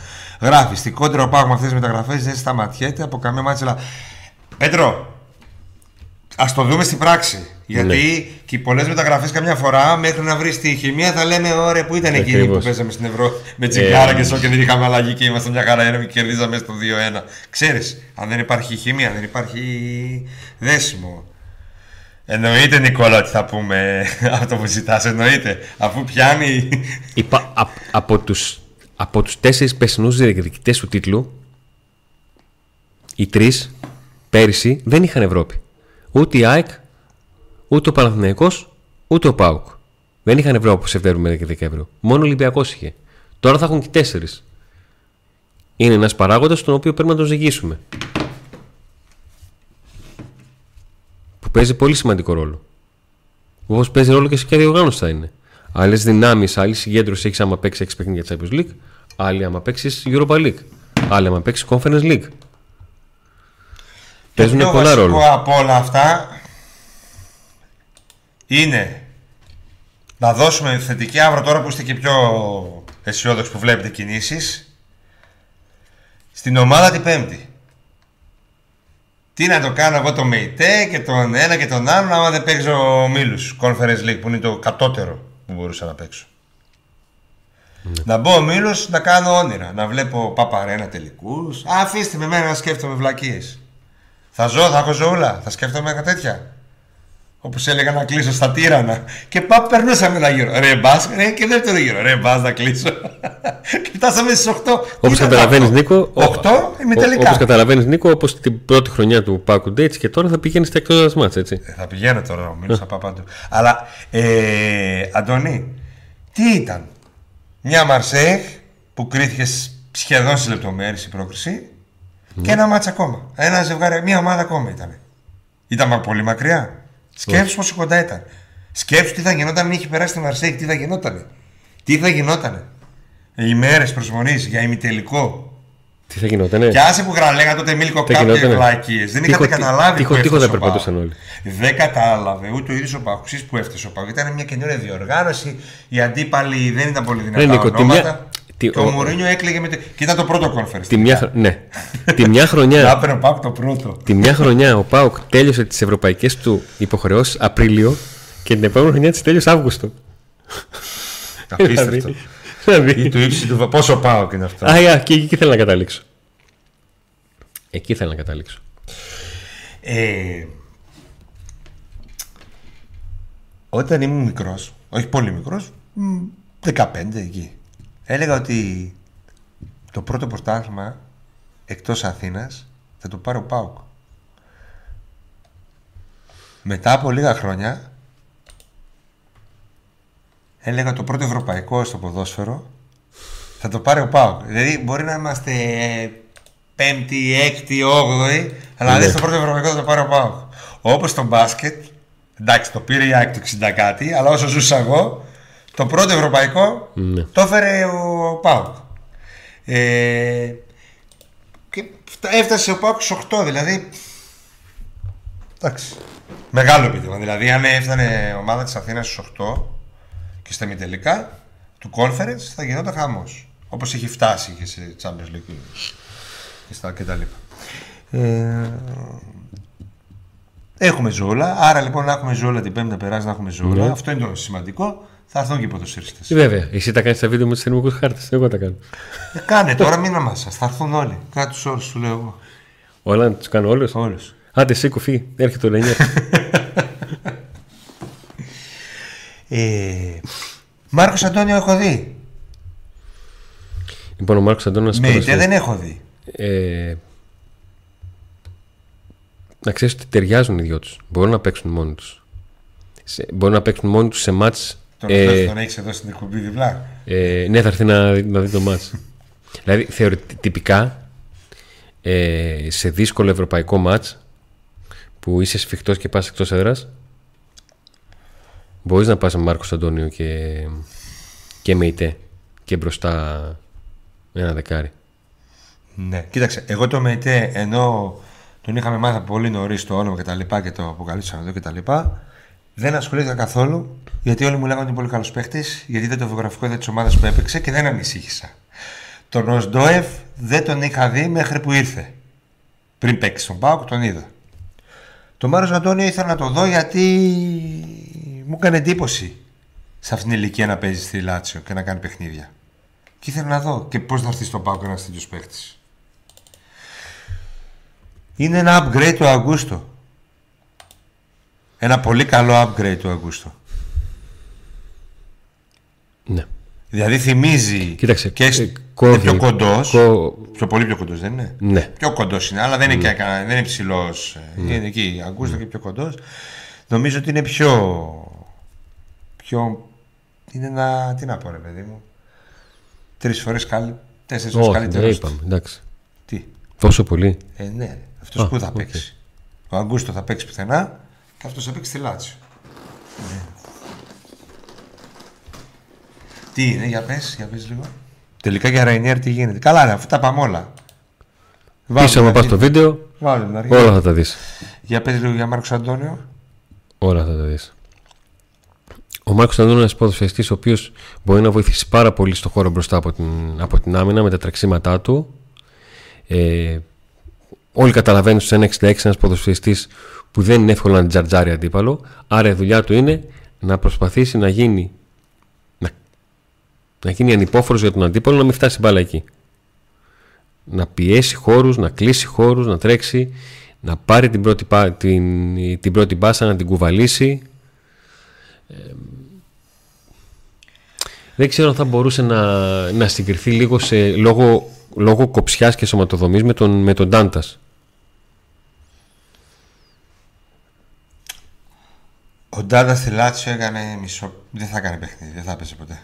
Speaker 1: Γράφει στην κόντρα ο Πάγμα αυτέ τι μεταγραφές δεν σταματιέται από καμία μάτσα. Πέτρο, Α το δούμε στην πράξη. Γιατί ναι. και πολλές μεταγραφές καμιά φορά μέχρι να βρεις τη χημεία θα λέμε ωραία που ήταν εκείνη που παίζαμε στην Ευρώπη με τσιγάρα ε, και σο και δεν είχαμε αλλαγή και είμαστε μια χαρά και κερδίζαμε στο 2-1. Ξέρεις, αν δεν υπάρχει χημεία, δεν υπάρχει δέσιμο. Εννοείται Νικόλα ότι θα πούμε αυτό που ζητάς. Εννοείται. Αφού πιάνει.
Speaker 2: Είπα, α, από του από τους τέσσερις περσινούς διεκδικητές του τίτλου οι τρεις πέρυσι δεν είχαν Ευρώπη. Ούτε η ΑΕΚ, ούτε ο Παναθηναϊκός, ούτε ο ΠΑΟΚ. Δεν είχαν Ευρώπη από Σεπτέμβριο και Δεκέμβριο. Μόνο ο Ολυμπιακός είχε. Τώρα θα έχουν και τέσσερις. Είναι ένας παράγοντας τον οποίο πρέπει να τον ζυγίσουμε. Που παίζει πολύ σημαντικό ρόλο. Όπως παίζει ρόλο και σε ποια διοργάνωση θα είναι. Άλλες δυνάμεις, άλλη συγκέντρωση έχεις άμα παίξεις 6 παιχνίδια Champions League, άλλη άμα παίξεις Europa League, άλλη άμα παίξεις Conference League. Παίζουν
Speaker 1: το
Speaker 2: πολλά ρόλο.
Speaker 1: από όλα αυτά είναι να δώσουμε θετική αύριο τώρα που είστε και πιο αισιόδοξοι που βλέπετε κινήσεις στην ομάδα την Πέμπτη. Τι να το κάνω εγώ το ΜΕΙΤΕ και τον ένα και τον άλλο άμα δεν παίξω ο Μίλους Conference League που είναι το κατώτερο που μπορούσα να παίξω. Ναι. Να μπω ο Μίλους να κάνω όνειρα. Να βλέπω Παπαρένα τελικούς. Αφήστε με μένα να σκέφτομαι βλακίες. Θα ζω, θα έχω ζωούλα, θα σκέφτομαι κάτι τέτοια. Όπως έλεγα να κλείσω στα τύρανα. Και πάμε, περνούσαμε ένα γύρο. Ρε μπας, ρε και δεύτερο γύρο. Ρε μπας να κλείσω. και φτάσαμε στις 8.
Speaker 2: Όπως καταλαβαίνεις, Νίκο.
Speaker 1: 8 είμαι τελικά.
Speaker 2: Όπως καταλαβαίνεις, Νίκο, όπως την πρώτη χρονιά του Πάκου Ντέιτ και τώρα θα πηγαίνεις στα εκτός μάτσα, έτσι.
Speaker 1: Ε, θα πηγαίνω τώρα, μίλησα θα πάω παντού. Αλλά, ε, Αντώνη, τι ήταν; Μια Μαρσέχ που κρίθηκε σχεδόν σε λεπτομέρειες η πρόκριση και ένα μάτσα ακόμα. Ένα ζευγάρι, μία ομάδα ακόμα ήταν. Ήταν πολύ μακριά. Σκέψου πόσο κοντά ήταν. Σκέψου τι θα γινόταν αν είχε περάσει τη Μαρσέη, τι θα γινόταν. Τι θα γινόταν. Οι μέρες προσμονής για ημιτελικό.
Speaker 2: Τι θα γινόταν.
Speaker 1: Και άσε που γραλέγα τότε μίλικο κάποιε βλακίε. Δεν είχατε καταλάβει.
Speaker 2: Τύχο, τύχο δεν περπατούσαν όλοι.
Speaker 1: Δεν κατάλαβε ούτε ο ίδιος ο Παουξή που έφτασε ο Παουξή. Ήταν μια καινούργια διοργάνωση. Οι αντίπαλοι δεν ήταν πολύ δυνατοί. Τι, και ο, ο Μουρίνιο έκλαιγε με. Και ήταν το πρώτο conference.
Speaker 2: Τη μια, ναι. τη μια χρονιά.
Speaker 1: Να ο Πάουκ το πρώτο.
Speaker 2: Τη μια χρονιά ο Πάουκ τέλειωσε τις ευρωπαϊκές του υποχρεώσεις Απρίλιο και την επόμενη χρονιά τη τέλειωσε Αύγουστο.
Speaker 1: Απίστευτο. δηλαδή. του ύψη του. Πόσο Πάουκ είναι αυτό.
Speaker 2: Α, yeah, και εκεί ήθελα να καταλήξω. Εκεί ήθελα να καταλήξω.
Speaker 1: Ε, όταν ήμουν μικρός, όχι πολύ μικρός, 15 εκεί. Έλεγα ότι το πρώτο πρωτάθλημα εκτός Αθήνας θα το πάρει ο ΠΑΟΚ. Μετά από λίγα χρόνια έλεγα το πρώτο ευρωπαϊκό στο ποδόσφαιρο θα το πάρει ο ΠΑΟΚ. Δηλαδή μπορεί να είμαστε πέμπτη, έκτη, όγδοη αλλά ναι. στο πρώτο ευρωπαϊκό θα το πάρει ο ΠΑΟΚ. Όπως στο μπάσκετ εντάξει το πήρε η ΑΕΚ το 60 κάτι αλλά όσο ζούσα εγώ το πρώτο ευρωπαϊκό ναι. το έφερε ο Πάουκ. Ε, και έφτασε ο Πάουκ στου 8, δηλαδή. Εντάξει. Μεγάλο επίτευγμα. Δηλαδή, αν έφτανε η ομάδα της Αθήνας στου 8 και στα τελικά του conference θα γινόταν χαμός. Όπως έχει φτάσει και σε Champions League και στα κτλ. Ε, Έχουμε ζούλα. Άρα λοιπόν να έχουμε ζούλα την Πέμπτη να περάσει να έχουμε ζούλα.
Speaker 2: Ναι.
Speaker 1: Αυτό είναι το σημαντικό. Θα έρθουν και οι ποδοσφαιριστές.
Speaker 2: Βέβαια, εσύ τα κάνεις τα βίντεο με τους θερμικούς χάρτες. Εγώ τα κάνω.
Speaker 1: Ε, κάνε τώρα, μην αμάσα. Θα έρθουν όλοι. Κάνε τους όρου, σου λέω εγώ.
Speaker 2: Όλα να τους κάνω όλους;
Speaker 1: Όλους.
Speaker 2: Άντε, σήκω, φύγει. Έρχεται ο Λενιέρ.
Speaker 1: Ε, Μάρκος Αντώνιο έχω δει.
Speaker 2: λοιπόν, ο Μάρκος Αντώνιο
Speaker 1: Με είτε δεν έχω δει.
Speaker 2: ε, να ξέρεις ότι ταιριάζουν οι δυο τους. Μπορούν να παίξουν μόνοι τους. Μπορούν να παίξουν μόνοι τους σε μάτς
Speaker 1: Τον,
Speaker 2: ε,
Speaker 1: τον έχεις εδώ στην εκπομπή διπλά;
Speaker 2: Ε, ναι, θα έρθει να, δει- να δει το μάτς. δηλαδή, θεωρητικά, ε, σε δύσκολο ευρωπαϊκό μάτς, που είσαι σφιχτός και πας εκτός έδρας, μπορείς να πας με Μάρκος Αντώνιο και, και με ητέ και μπροστά ένα δεκάρι.
Speaker 1: Ναι. Κοίταξε, εγώ το ΜΕΤΕ ενώ τον είχαμε μάθει από πολύ νωρίς το όνομα και τα λοιπά και το αποκαλύψαμε εδώ και τα λοιπά, δεν ασχολήθηκα καθόλου γιατί όλοι μου λέγανε ότι είναι πολύ καλός παίχτη, γιατί δεν το βιογραφικό είδα της ομάδας που έπαιξε και δεν ανησύχησα. Τον Οσντόεφ δεν τον είχα δει μέχρι που ήρθε. Πριν παίξει στον Πάοκ, τον είδα. Το Μάριο Αντώνιο ήθελα να το δω γιατί μου έκανε εντύπωση σε αυτήν την ηλικία να παίζει στη Λάτσιο και να κάνει παιχνίδια. Και ήθελα να δω και πώς θα έρθει στον Πάοκ ένας τέτοιος παίχτη. Είναι ένα upgrade του Αγκούστο. Ένα πολύ καλό upgrade του Αγκούστο.
Speaker 2: Ναι.
Speaker 1: Δηλαδή θυμίζει
Speaker 2: Κοίταξε,
Speaker 1: και
Speaker 2: ε,
Speaker 1: είναι
Speaker 2: κόβει-
Speaker 1: πιο κοντός.
Speaker 2: κο-
Speaker 1: Πιο πολύ πιο κοντός δεν είναι;
Speaker 2: Ναι.
Speaker 1: Πιο κοντός είναι, αλλά δεν είναι, και, κανένα- δεν είναι ψηλό. Είναι εκεί, Αγκούστο και πιο κοντός. Νομίζω ότι είναι πιο. πιο είναι ένα. Τι να πω, ρε παιδί μου. Τρεις φορές καλύτερο. Τέσσερις φορές
Speaker 2: Όχι, δεν
Speaker 1: καλύτερο.
Speaker 2: είπαμε. Εντάξει.
Speaker 1: Τι;
Speaker 2: Τόσο πολύ.
Speaker 1: Ε, ναι, αυτός
Speaker 2: Α,
Speaker 1: που θα
Speaker 2: οκ.
Speaker 1: παίξει. Ο Αγκούστο θα παίξει πουθενά και αυτός θα παίξει στη Λάτσιο. Ναι. Τι είναι, για πες, για πες λίγο. Τελικά για Ραϊνιέρ τι γίνεται. Καλά, ρε, αφού τα πάμε όλα.
Speaker 2: Πίσω άμα πας στο βίντεο,
Speaker 1: Βάλε την αρχή.
Speaker 2: όλα θα τα δεις.
Speaker 1: Για πες λίγο για Μάρκος Αντώνιο.
Speaker 2: Όλα θα τα δεις. Ο Μάρκος Αντώνης είναι ένας ποδοσφαιριστής ο οποίος μπορεί να βοηθήσει πάρα πολύ στο χώρο μπροστά από την, από την άμυνα με τα τρεξίματά του. Ε, όλοι καταλαβαίνουν στους 1.66 ένας ποδοσφαιριστής που δεν είναι εύκολο να τζαρτζάρει αντίπαλο. Άρα η δουλειά του είναι να προσπαθήσει να γίνει να, να γίνει ανυπόφορος για τον αντίπαλο να μην φτάσει η μπάλα εκεί. Να πιέσει χώρους, να κλείσει χώρους, να τρέξει, να πάρει την πρώτη, πα- την, την πρώτη μπάσα, να την κουβαλήσει. Ε, δεν ξέρω αν θα μπορούσε να, να συγκριθεί λίγο σε, λόγω, λόγω κοψιάς και σωματοδομής με τον, με τον Ντάντας.
Speaker 1: Ο Ντάντα στη Λάτσιο έκανε μισό. Δεν θα έκανε παιχνίδι, δεν θα έπαιζε ποτέ.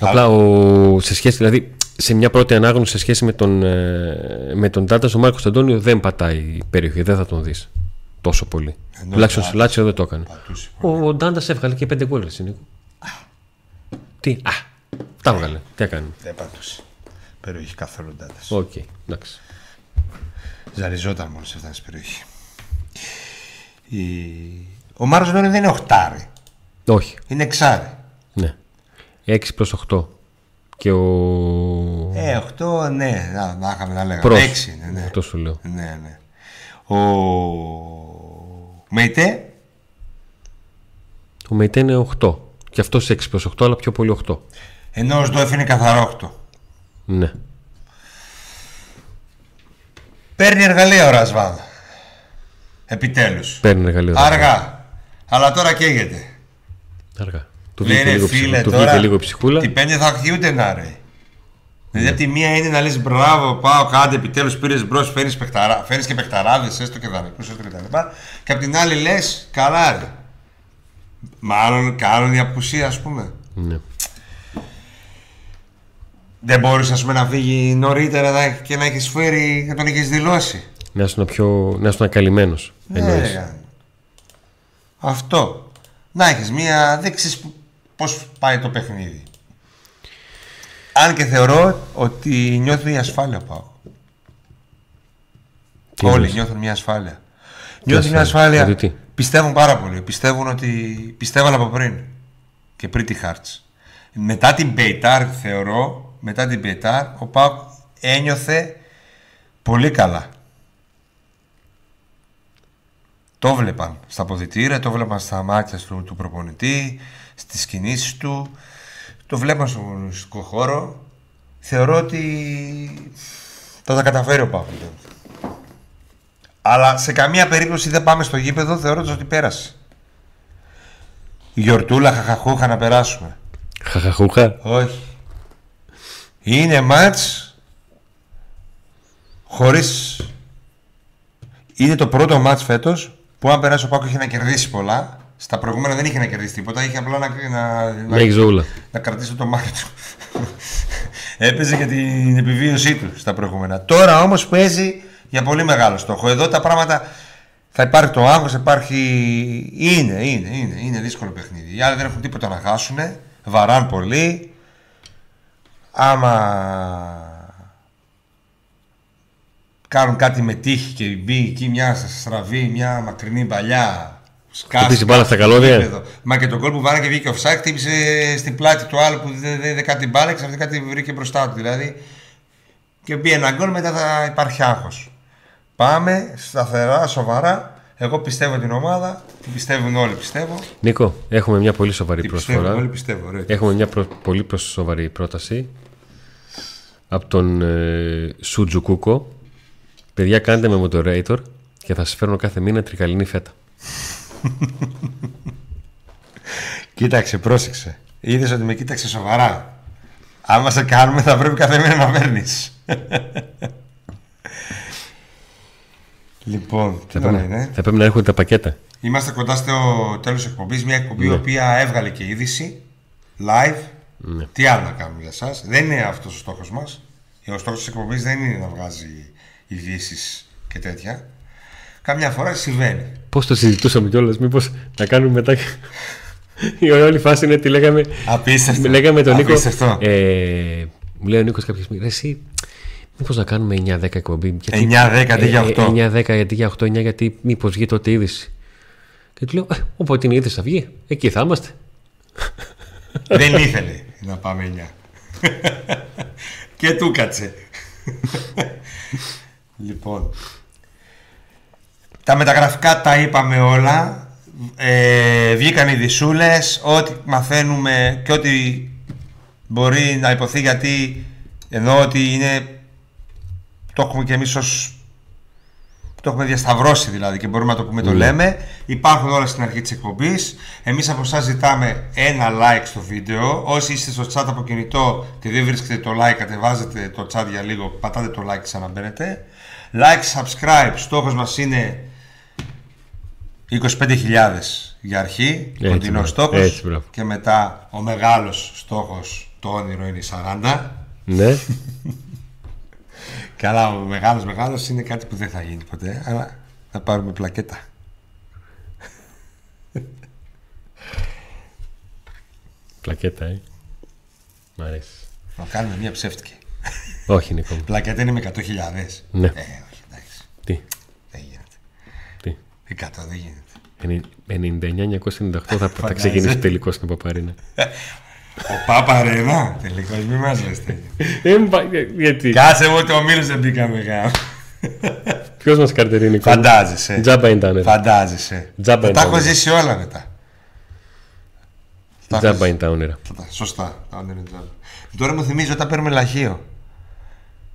Speaker 2: Απλά ο, σε σχέση, δηλαδή, σε μια πρώτη ανάγνωση σε σχέση με τον, ε, με τον Ντάντας, ο Μάρκος Αντώνιο δεν πατάει η περιοχή, δεν θα τον δεις τόσο πολύ.
Speaker 1: Ενώ
Speaker 2: Τουλάχιστον
Speaker 1: ο
Speaker 2: στο Λάτσιο δεν το έκανε.
Speaker 1: Πατούσε.
Speaker 2: Ο, ο Ντάντας έβγαλε και πέντε γκολ, ρε, Νίκο. Τι, α, τα έβγαλε. Τι έκανε.
Speaker 1: Δεν πατούσε. Περιοχή καθόλου ο Ντάντα.
Speaker 2: Οκ, εντάξει.
Speaker 1: Ζαριζόταν μόνο σε φτάνει στην περιοχή. Η... Ο Μάρκος Αντώνιο δεν είναι οχτάρι.
Speaker 2: Όχι,
Speaker 1: Είναι εξάρι.
Speaker 2: ναι. 6 προς 8. Και ο...
Speaker 1: Ε, 8, ναι, να, να είχαμε να λέγαμε.
Speaker 2: προς.
Speaker 1: 6 είναι, ναι.
Speaker 2: Αυτό σου λέω.
Speaker 1: Ναι, ναι. Ο Μεϊτέ,
Speaker 2: Ο Μεϊτέ είναι 8. Και αυτός 6 προς 8, αλλά πιο πολύ 8.
Speaker 1: ενώ ο Σντόεφ είναι καθαρό 8.
Speaker 2: Ναι.
Speaker 1: Παίρνει εργαλεία ο Ρασβάν. Επιτέλους.
Speaker 2: Παίρνει εργαλείο.
Speaker 1: Αργά. Αλλά τώρα καίγεται.
Speaker 2: Αργά. Του
Speaker 1: Λέει
Speaker 2: βγήκε
Speaker 1: ρε
Speaker 2: λίγο,
Speaker 1: φίλε
Speaker 2: ψυχ... του
Speaker 1: τώρα,
Speaker 2: βγήκε λίγο ψυχούλα.
Speaker 1: την πέντε θα έχει ούτε να ρε. Δηλαδή από τη μία είναι να λες μπράβο, πάω κάντε επιτέλους πήρες μπρος, φέρνεις, παιχταρά, φέρνεις και παιχταράδες, έστω και δανεικούς, έστω και τα λοιπά. Και απ' την άλλη λες, καλά ρε. Μάλλον κάνουν η απουσία ας πούμε.
Speaker 2: Ναι.
Speaker 1: Δεν μπορείς ας πούμε να φύγει νωρίτερα να- και να έχεις φέρει και τον έχεις δηλώσει.
Speaker 2: Να ήσουν πιο. να ήσουν καλυμμένος. Εννοείς.
Speaker 1: Ναι, Αυτό. Να έχεις μία, δεν ξέρεις π- πώς πάει το παιχνίδι. Αν και θεωρώ ότι νιώθουν μια ασφάλεια πάω.
Speaker 2: Τι
Speaker 1: Όλοι
Speaker 2: εννοείς;
Speaker 1: νιώθουν μια ασφάλεια. Νιώθουν μια
Speaker 2: ασφάλεια;
Speaker 1: ασφάλεια.
Speaker 2: Δηλαδή τι;
Speaker 1: Πιστεύουν πάρα πολύ. Πιστεύουν ότι. Πιστεύαν από πριν. Και pretty hearts. Μετά την Μπεϊτάρ, θεωρώ, μετά την Μπεϊτάρ, ο Πάουκ ένιωθε πολύ καλά. Το βλέπαν στα ποδητήρια, το βλέπαν στα μάτια του, του προπονητή, στις κινήσεις του, το βλέπαν στον αγωνιστικό χώρο. Θεωρώ ότι θα τα καταφέρει ο Παύλος. Αλλά σε καμία περίπτωση δεν πάμε στο γήπεδο θεωρώντας ότι πέρασε. Γιορτούλα, χαχαχούχα να περάσουμε.
Speaker 2: Χαχαχούχα.
Speaker 1: Όχι. Είναι μάτς χωρίς... Είναι το πρώτο μάτς φέτος που αν περάσει ο Πάκος είχε να κερδίσει πολλά. Στα προηγούμενα δεν είχε να κερδίσει τίποτα, είχε απλά να, να, να,
Speaker 2: Έχει ζούλα.
Speaker 1: να κρατήσει το μάτι του. Έπαιζε για την επιβίωσή του στα προηγούμενα. Τώρα όμως παίζει για πολύ μεγάλο στόχο. Εδώ τα πράγματα θα υπάρχει το άγχος, υπάρχει... Είναι, είναι, είναι, είναι δύσκολο παιχνίδι. Οι άλλοι δεν έχουν τίποτα να χάσουν, βαράν πολύ. Άμα κάνουν κάτι με τύχη και μπει εκεί μια στραβή, μια μακρινή παλιά. Σκάσει,
Speaker 2: Χτυπήσει μπάλα στα καλώδια.
Speaker 1: γήπεδο. Μα και τον κόλ που βάρα και βγήκε offside χτύπησε στην πλάτη του άλλου που δεν δεν είδε κάτι την μπάλα και ξαφνικά τη βρήκε μπροστά του. Δηλαδή και μπει ένα γκολ μετά θα υπάρχει άγχος. Πάμε σταθερά, σοβαρά. Εγώ πιστεύω την ομάδα, την πιστεύουν όλοι πιστεύω.
Speaker 2: Νίκο, έχουμε μια πολύ σοβαρή
Speaker 1: Την πιστεύουν
Speaker 2: προσφορά.
Speaker 1: όλοι πιστεύω. Ωραία.
Speaker 2: Έχουμε μια προ- πολύ προς- σοβαρή πρόταση από τον ε, Σούτζου Κούκο. Παιδιά, κάντε με moderator και θα σας φέρνω κάθε μήνα τρικαλινή φέτα.
Speaker 1: Κοίταξε, πρόσεξε. Είδες ότι με κοίταξε σοβαρά. Άμα σε κάνουμε θα πρέπει κάθε μήνα να παίρνει. λοιπόν, τι
Speaker 2: Θα
Speaker 1: ώρα
Speaker 2: πρέπει,
Speaker 1: είναι.
Speaker 2: θα πρέπει να έρχονται τα πακέτα.
Speaker 1: Είμαστε κοντά στο τέλος τη εκπομπής. Μια εκπομπή η
Speaker 2: Ναι.
Speaker 1: οποία έβγαλε και είδηση live.
Speaker 2: Ναι.
Speaker 1: Τι άλλο να κάνουμε για εσάς. Δεν είναι αυτός ο στόχος μας. Ο στόχος της εκπομπής δεν είναι να βγάζει ειδήσεις και τέτοια. Καμιά φορά συμβαίνει.
Speaker 2: Πώς το συζητούσαμε κιόλας, μήπως να κάνουμε μετά... Η όλη φάση είναι ότι λέγαμε...
Speaker 1: Απίστευτο.
Speaker 2: Λέγαμε τον Νίκο.
Speaker 1: Απίστευτο.
Speaker 2: Ε, μου λέει ο Νίκος κάποια στιγμή, «Ρε εσύ, μήπως να κάνουμε 9-10 εκπομπή.
Speaker 1: 9-10 αντί για 8.
Speaker 2: 9-10 αντί για 8, 9 γιατί μήπως βγει τότε είδηση. Και του λέω, «Ε, όποτε είναι είδηση θα βγει, εκεί θα είμαστε.
Speaker 1: Δεν ήθελε να πάμε 9. και του κάτσε. Λοιπόν. Τα μεταγραφικά τα είπαμε όλα. Ε, βγήκαν οι δισούλες. Ό,τι μαθαίνουμε και ό,τι μπορεί να υποθεί γιατί ενώ ότι είναι το έχουμε και εμείς ως το έχουμε διασταυρώσει δηλαδή και μπορούμε να το πούμε το λέμε. Υπάρχουν όλα στην αρχή της εκπομπής. Εμείς από εσάς ζητάμε ένα like στο βίντεο. Όσοι είστε στο chat από κινητό και δεν βρίσκετε το like, κατεβάζετε το chat για λίγο, πατάτε το like και ξαναμπαίνετε. Like, subscribe, στόχος μας είναι 25.000 για αρχή,
Speaker 2: Έτσι,
Speaker 1: κοντινός
Speaker 2: μπράβο.
Speaker 1: στόχος.
Speaker 2: Έτσι, μπράβο.
Speaker 1: και μετά ο μεγάλος στόχος, το όνειρο είναι οι 40.
Speaker 2: ναι.
Speaker 1: Καλά, ο μεγάλος μεγάλος είναι κάτι που δεν θα γίνει ποτέ, αλλά θα πάρουμε πλακέτα.
Speaker 2: Πλακέτα, ε. Μ' αρέσει.
Speaker 1: Να κάνουμε μια ψεύτικη.
Speaker 2: Όχι, Νίκο. μου.
Speaker 1: Πλακέτα είναι με 100.000.
Speaker 2: Ναι.
Speaker 1: Ε, όχι, εντάξει.
Speaker 2: Τι,
Speaker 1: Δεν γίνεται.
Speaker 2: τι;
Speaker 1: 100 δεν γίνεται.
Speaker 2: 99-998 θα, θα
Speaker 1: Φαντάζεσαι.
Speaker 2: ξεκινήσει τελικός στην Παπαρίνα.
Speaker 1: Ο Πάπα Ρένα, τελικώ μην μας λες τέτοια.
Speaker 2: Ε, μπα- ε, γιατί;
Speaker 1: Κάτσε μου ότι ο Μίλος δεν μπήκαμε γάμ.
Speaker 2: Ποιος μας καρτερεί, Νίκο. μου;
Speaker 1: Φαντάζεσαι.
Speaker 2: Τζάμπα ήταν.
Speaker 1: Φαντάζεσαι.
Speaker 2: Τζάμπα
Speaker 1: Θα τα
Speaker 2: είναι
Speaker 1: έχω
Speaker 2: τα
Speaker 1: ζήσει όλα μετά. Τα έχω
Speaker 2: Τζάμπα είναι τα όνειρα.
Speaker 1: Θα τα- Σωστά. τα όνειρα είναι τζάμπα. Τώρα μου θυμίζει όταν παίρνουμε λαχείο.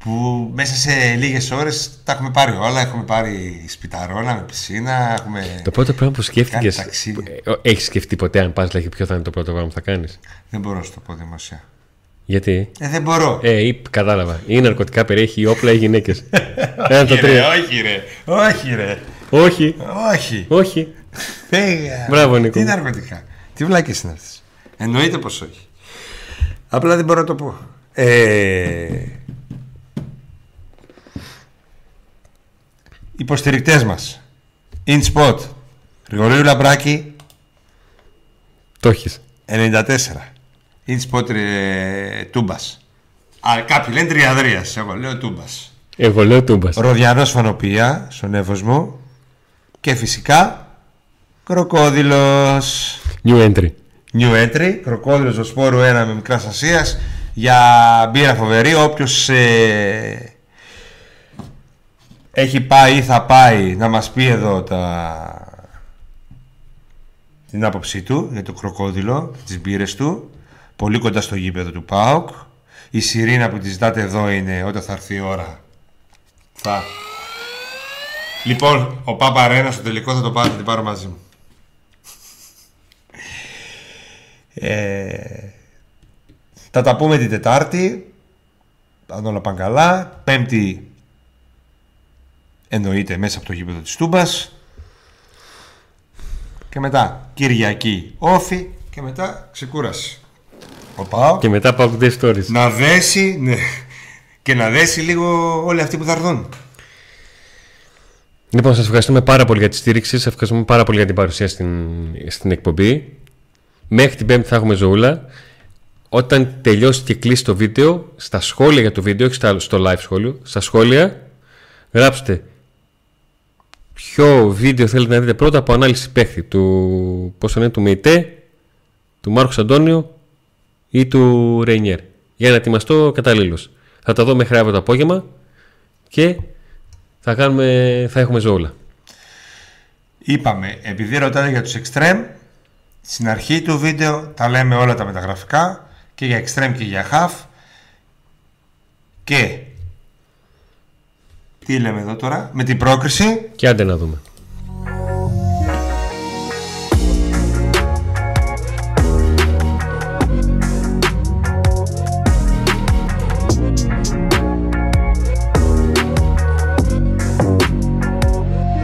Speaker 1: Που μέσα σε λίγες ώρες τα έχουμε πάρει όλα. Έχουμε πάρει σπιταρόνα με πισίνα. Έχουμε...
Speaker 2: Το πρώτο πράγμα που σκέφτηκες.
Speaker 1: Κάνει ταξίδι.
Speaker 2: Έχεις σκεφτεί ποτέ αν πας λέγει ποιο θα είναι το πρώτο πράγμα που θα κάνεις;
Speaker 1: Δεν μπορώ να σου το πω δημοσία.
Speaker 2: Γιατί;
Speaker 1: Ε, δεν μπορώ.
Speaker 2: Ε, ή, κατάλαβα. Ή ναρκωτικά περιέχει ή όπλα ή γυναίκες. Ένα από τα
Speaker 1: όχι, ρε,
Speaker 2: τρία.
Speaker 1: όχι ρε, όχι ρε,
Speaker 2: Όχι.
Speaker 1: όχι.
Speaker 2: Όχι.
Speaker 1: Φύγε.
Speaker 2: Μπράβο, Νίκο.
Speaker 1: Τι ναρκωτικά. Τι βλάκες είναι αυτές. Εννοείται πως όχι. Απλά δεν μπορώ να το πω. Ε... Υποστηρικτές μας. InSpot. Γρηγορίου Λαμπράκη
Speaker 2: Το έχεις.
Speaker 1: 94. InSpot ε, Τούμπας. Α, κάποιοι λένε Τριαδρίας. Εγώ λέω Τούμπας.
Speaker 2: Εγώ λέω τούμπας.
Speaker 1: Ροδιανός Φανοπία στον Εύωσμο. Και φυσικά Κροκόδιλος.
Speaker 2: New entry.
Speaker 1: New entry, κροκόδιλος Βοσπόρου 1 με μικράς Ασίας για μπύρα φοβερή. Όποιος ε, έχει πάει ή θα πάει να μας πει εδώ τα, την άποψή του για το κροκόδιλο, τις μπύρες του, πολύ κοντά στο γήπεδο του ΠΑΟΚ. Η σιρήνα που της ζητάτε εδώ είναι όταν θα έρθει η ώρα. Θα. Λοιπόν, ο Πάπα Ρένας στο τελικό θα το πάρω, θα την πάρω μαζί μου. Ε, θα τα πούμε την Τετάρτη. Αν όλα πάνε καλά. Πέμπτη εννοείται μέσα από το γήπεδο της Τούμπας. Και μετά Κυριακή όφη και μετά ξεκούραση. Ο Πάο.
Speaker 2: Και μετά πάω Day Stories.
Speaker 1: Να δέσει, ναι. Και να δέσει λίγο όλοι αυτοί που θα έρθουν.
Speaker 2: Λοιπόν, σας ευχαριστούμε πάρα πολύ για τη στήριξη. Σας ευχαριστούμε πάρα πολύ για την παρουσία στην, στην εκπομπή. Μέχρι την Πέμπτη θα έχουμε ζωούλα. Όταν τελειώσει και κλείσει το βίντεο, στα σχόλια για το βίντεο, όχι στο live σχόλιο, στα σχόλια γράψτε ποιο βίντεο θέλετε να δείτε πρώτα από ανάλυση παίχτη του, πώς είναι, του Μεϊτέ, του Μάρκος Αντώνιο ή του Ρέινιερ για να ετοιμαστώ καταλήλως. Θα τα δω μέχρι αύριο το απόγευμα και θα, κάνουμε, θα έχουμε ζώουλα.
Speaker 1: Είπαμε, επειδή ρωτάτε για τους extreme, στην αρχή του βίντεο τα λέμε όλα τα μεταγραφικά και για extreme και για half και τι λέμε εδώ τώρα, με την πρόκριση.
Speaker 2: Και άντε να δούμε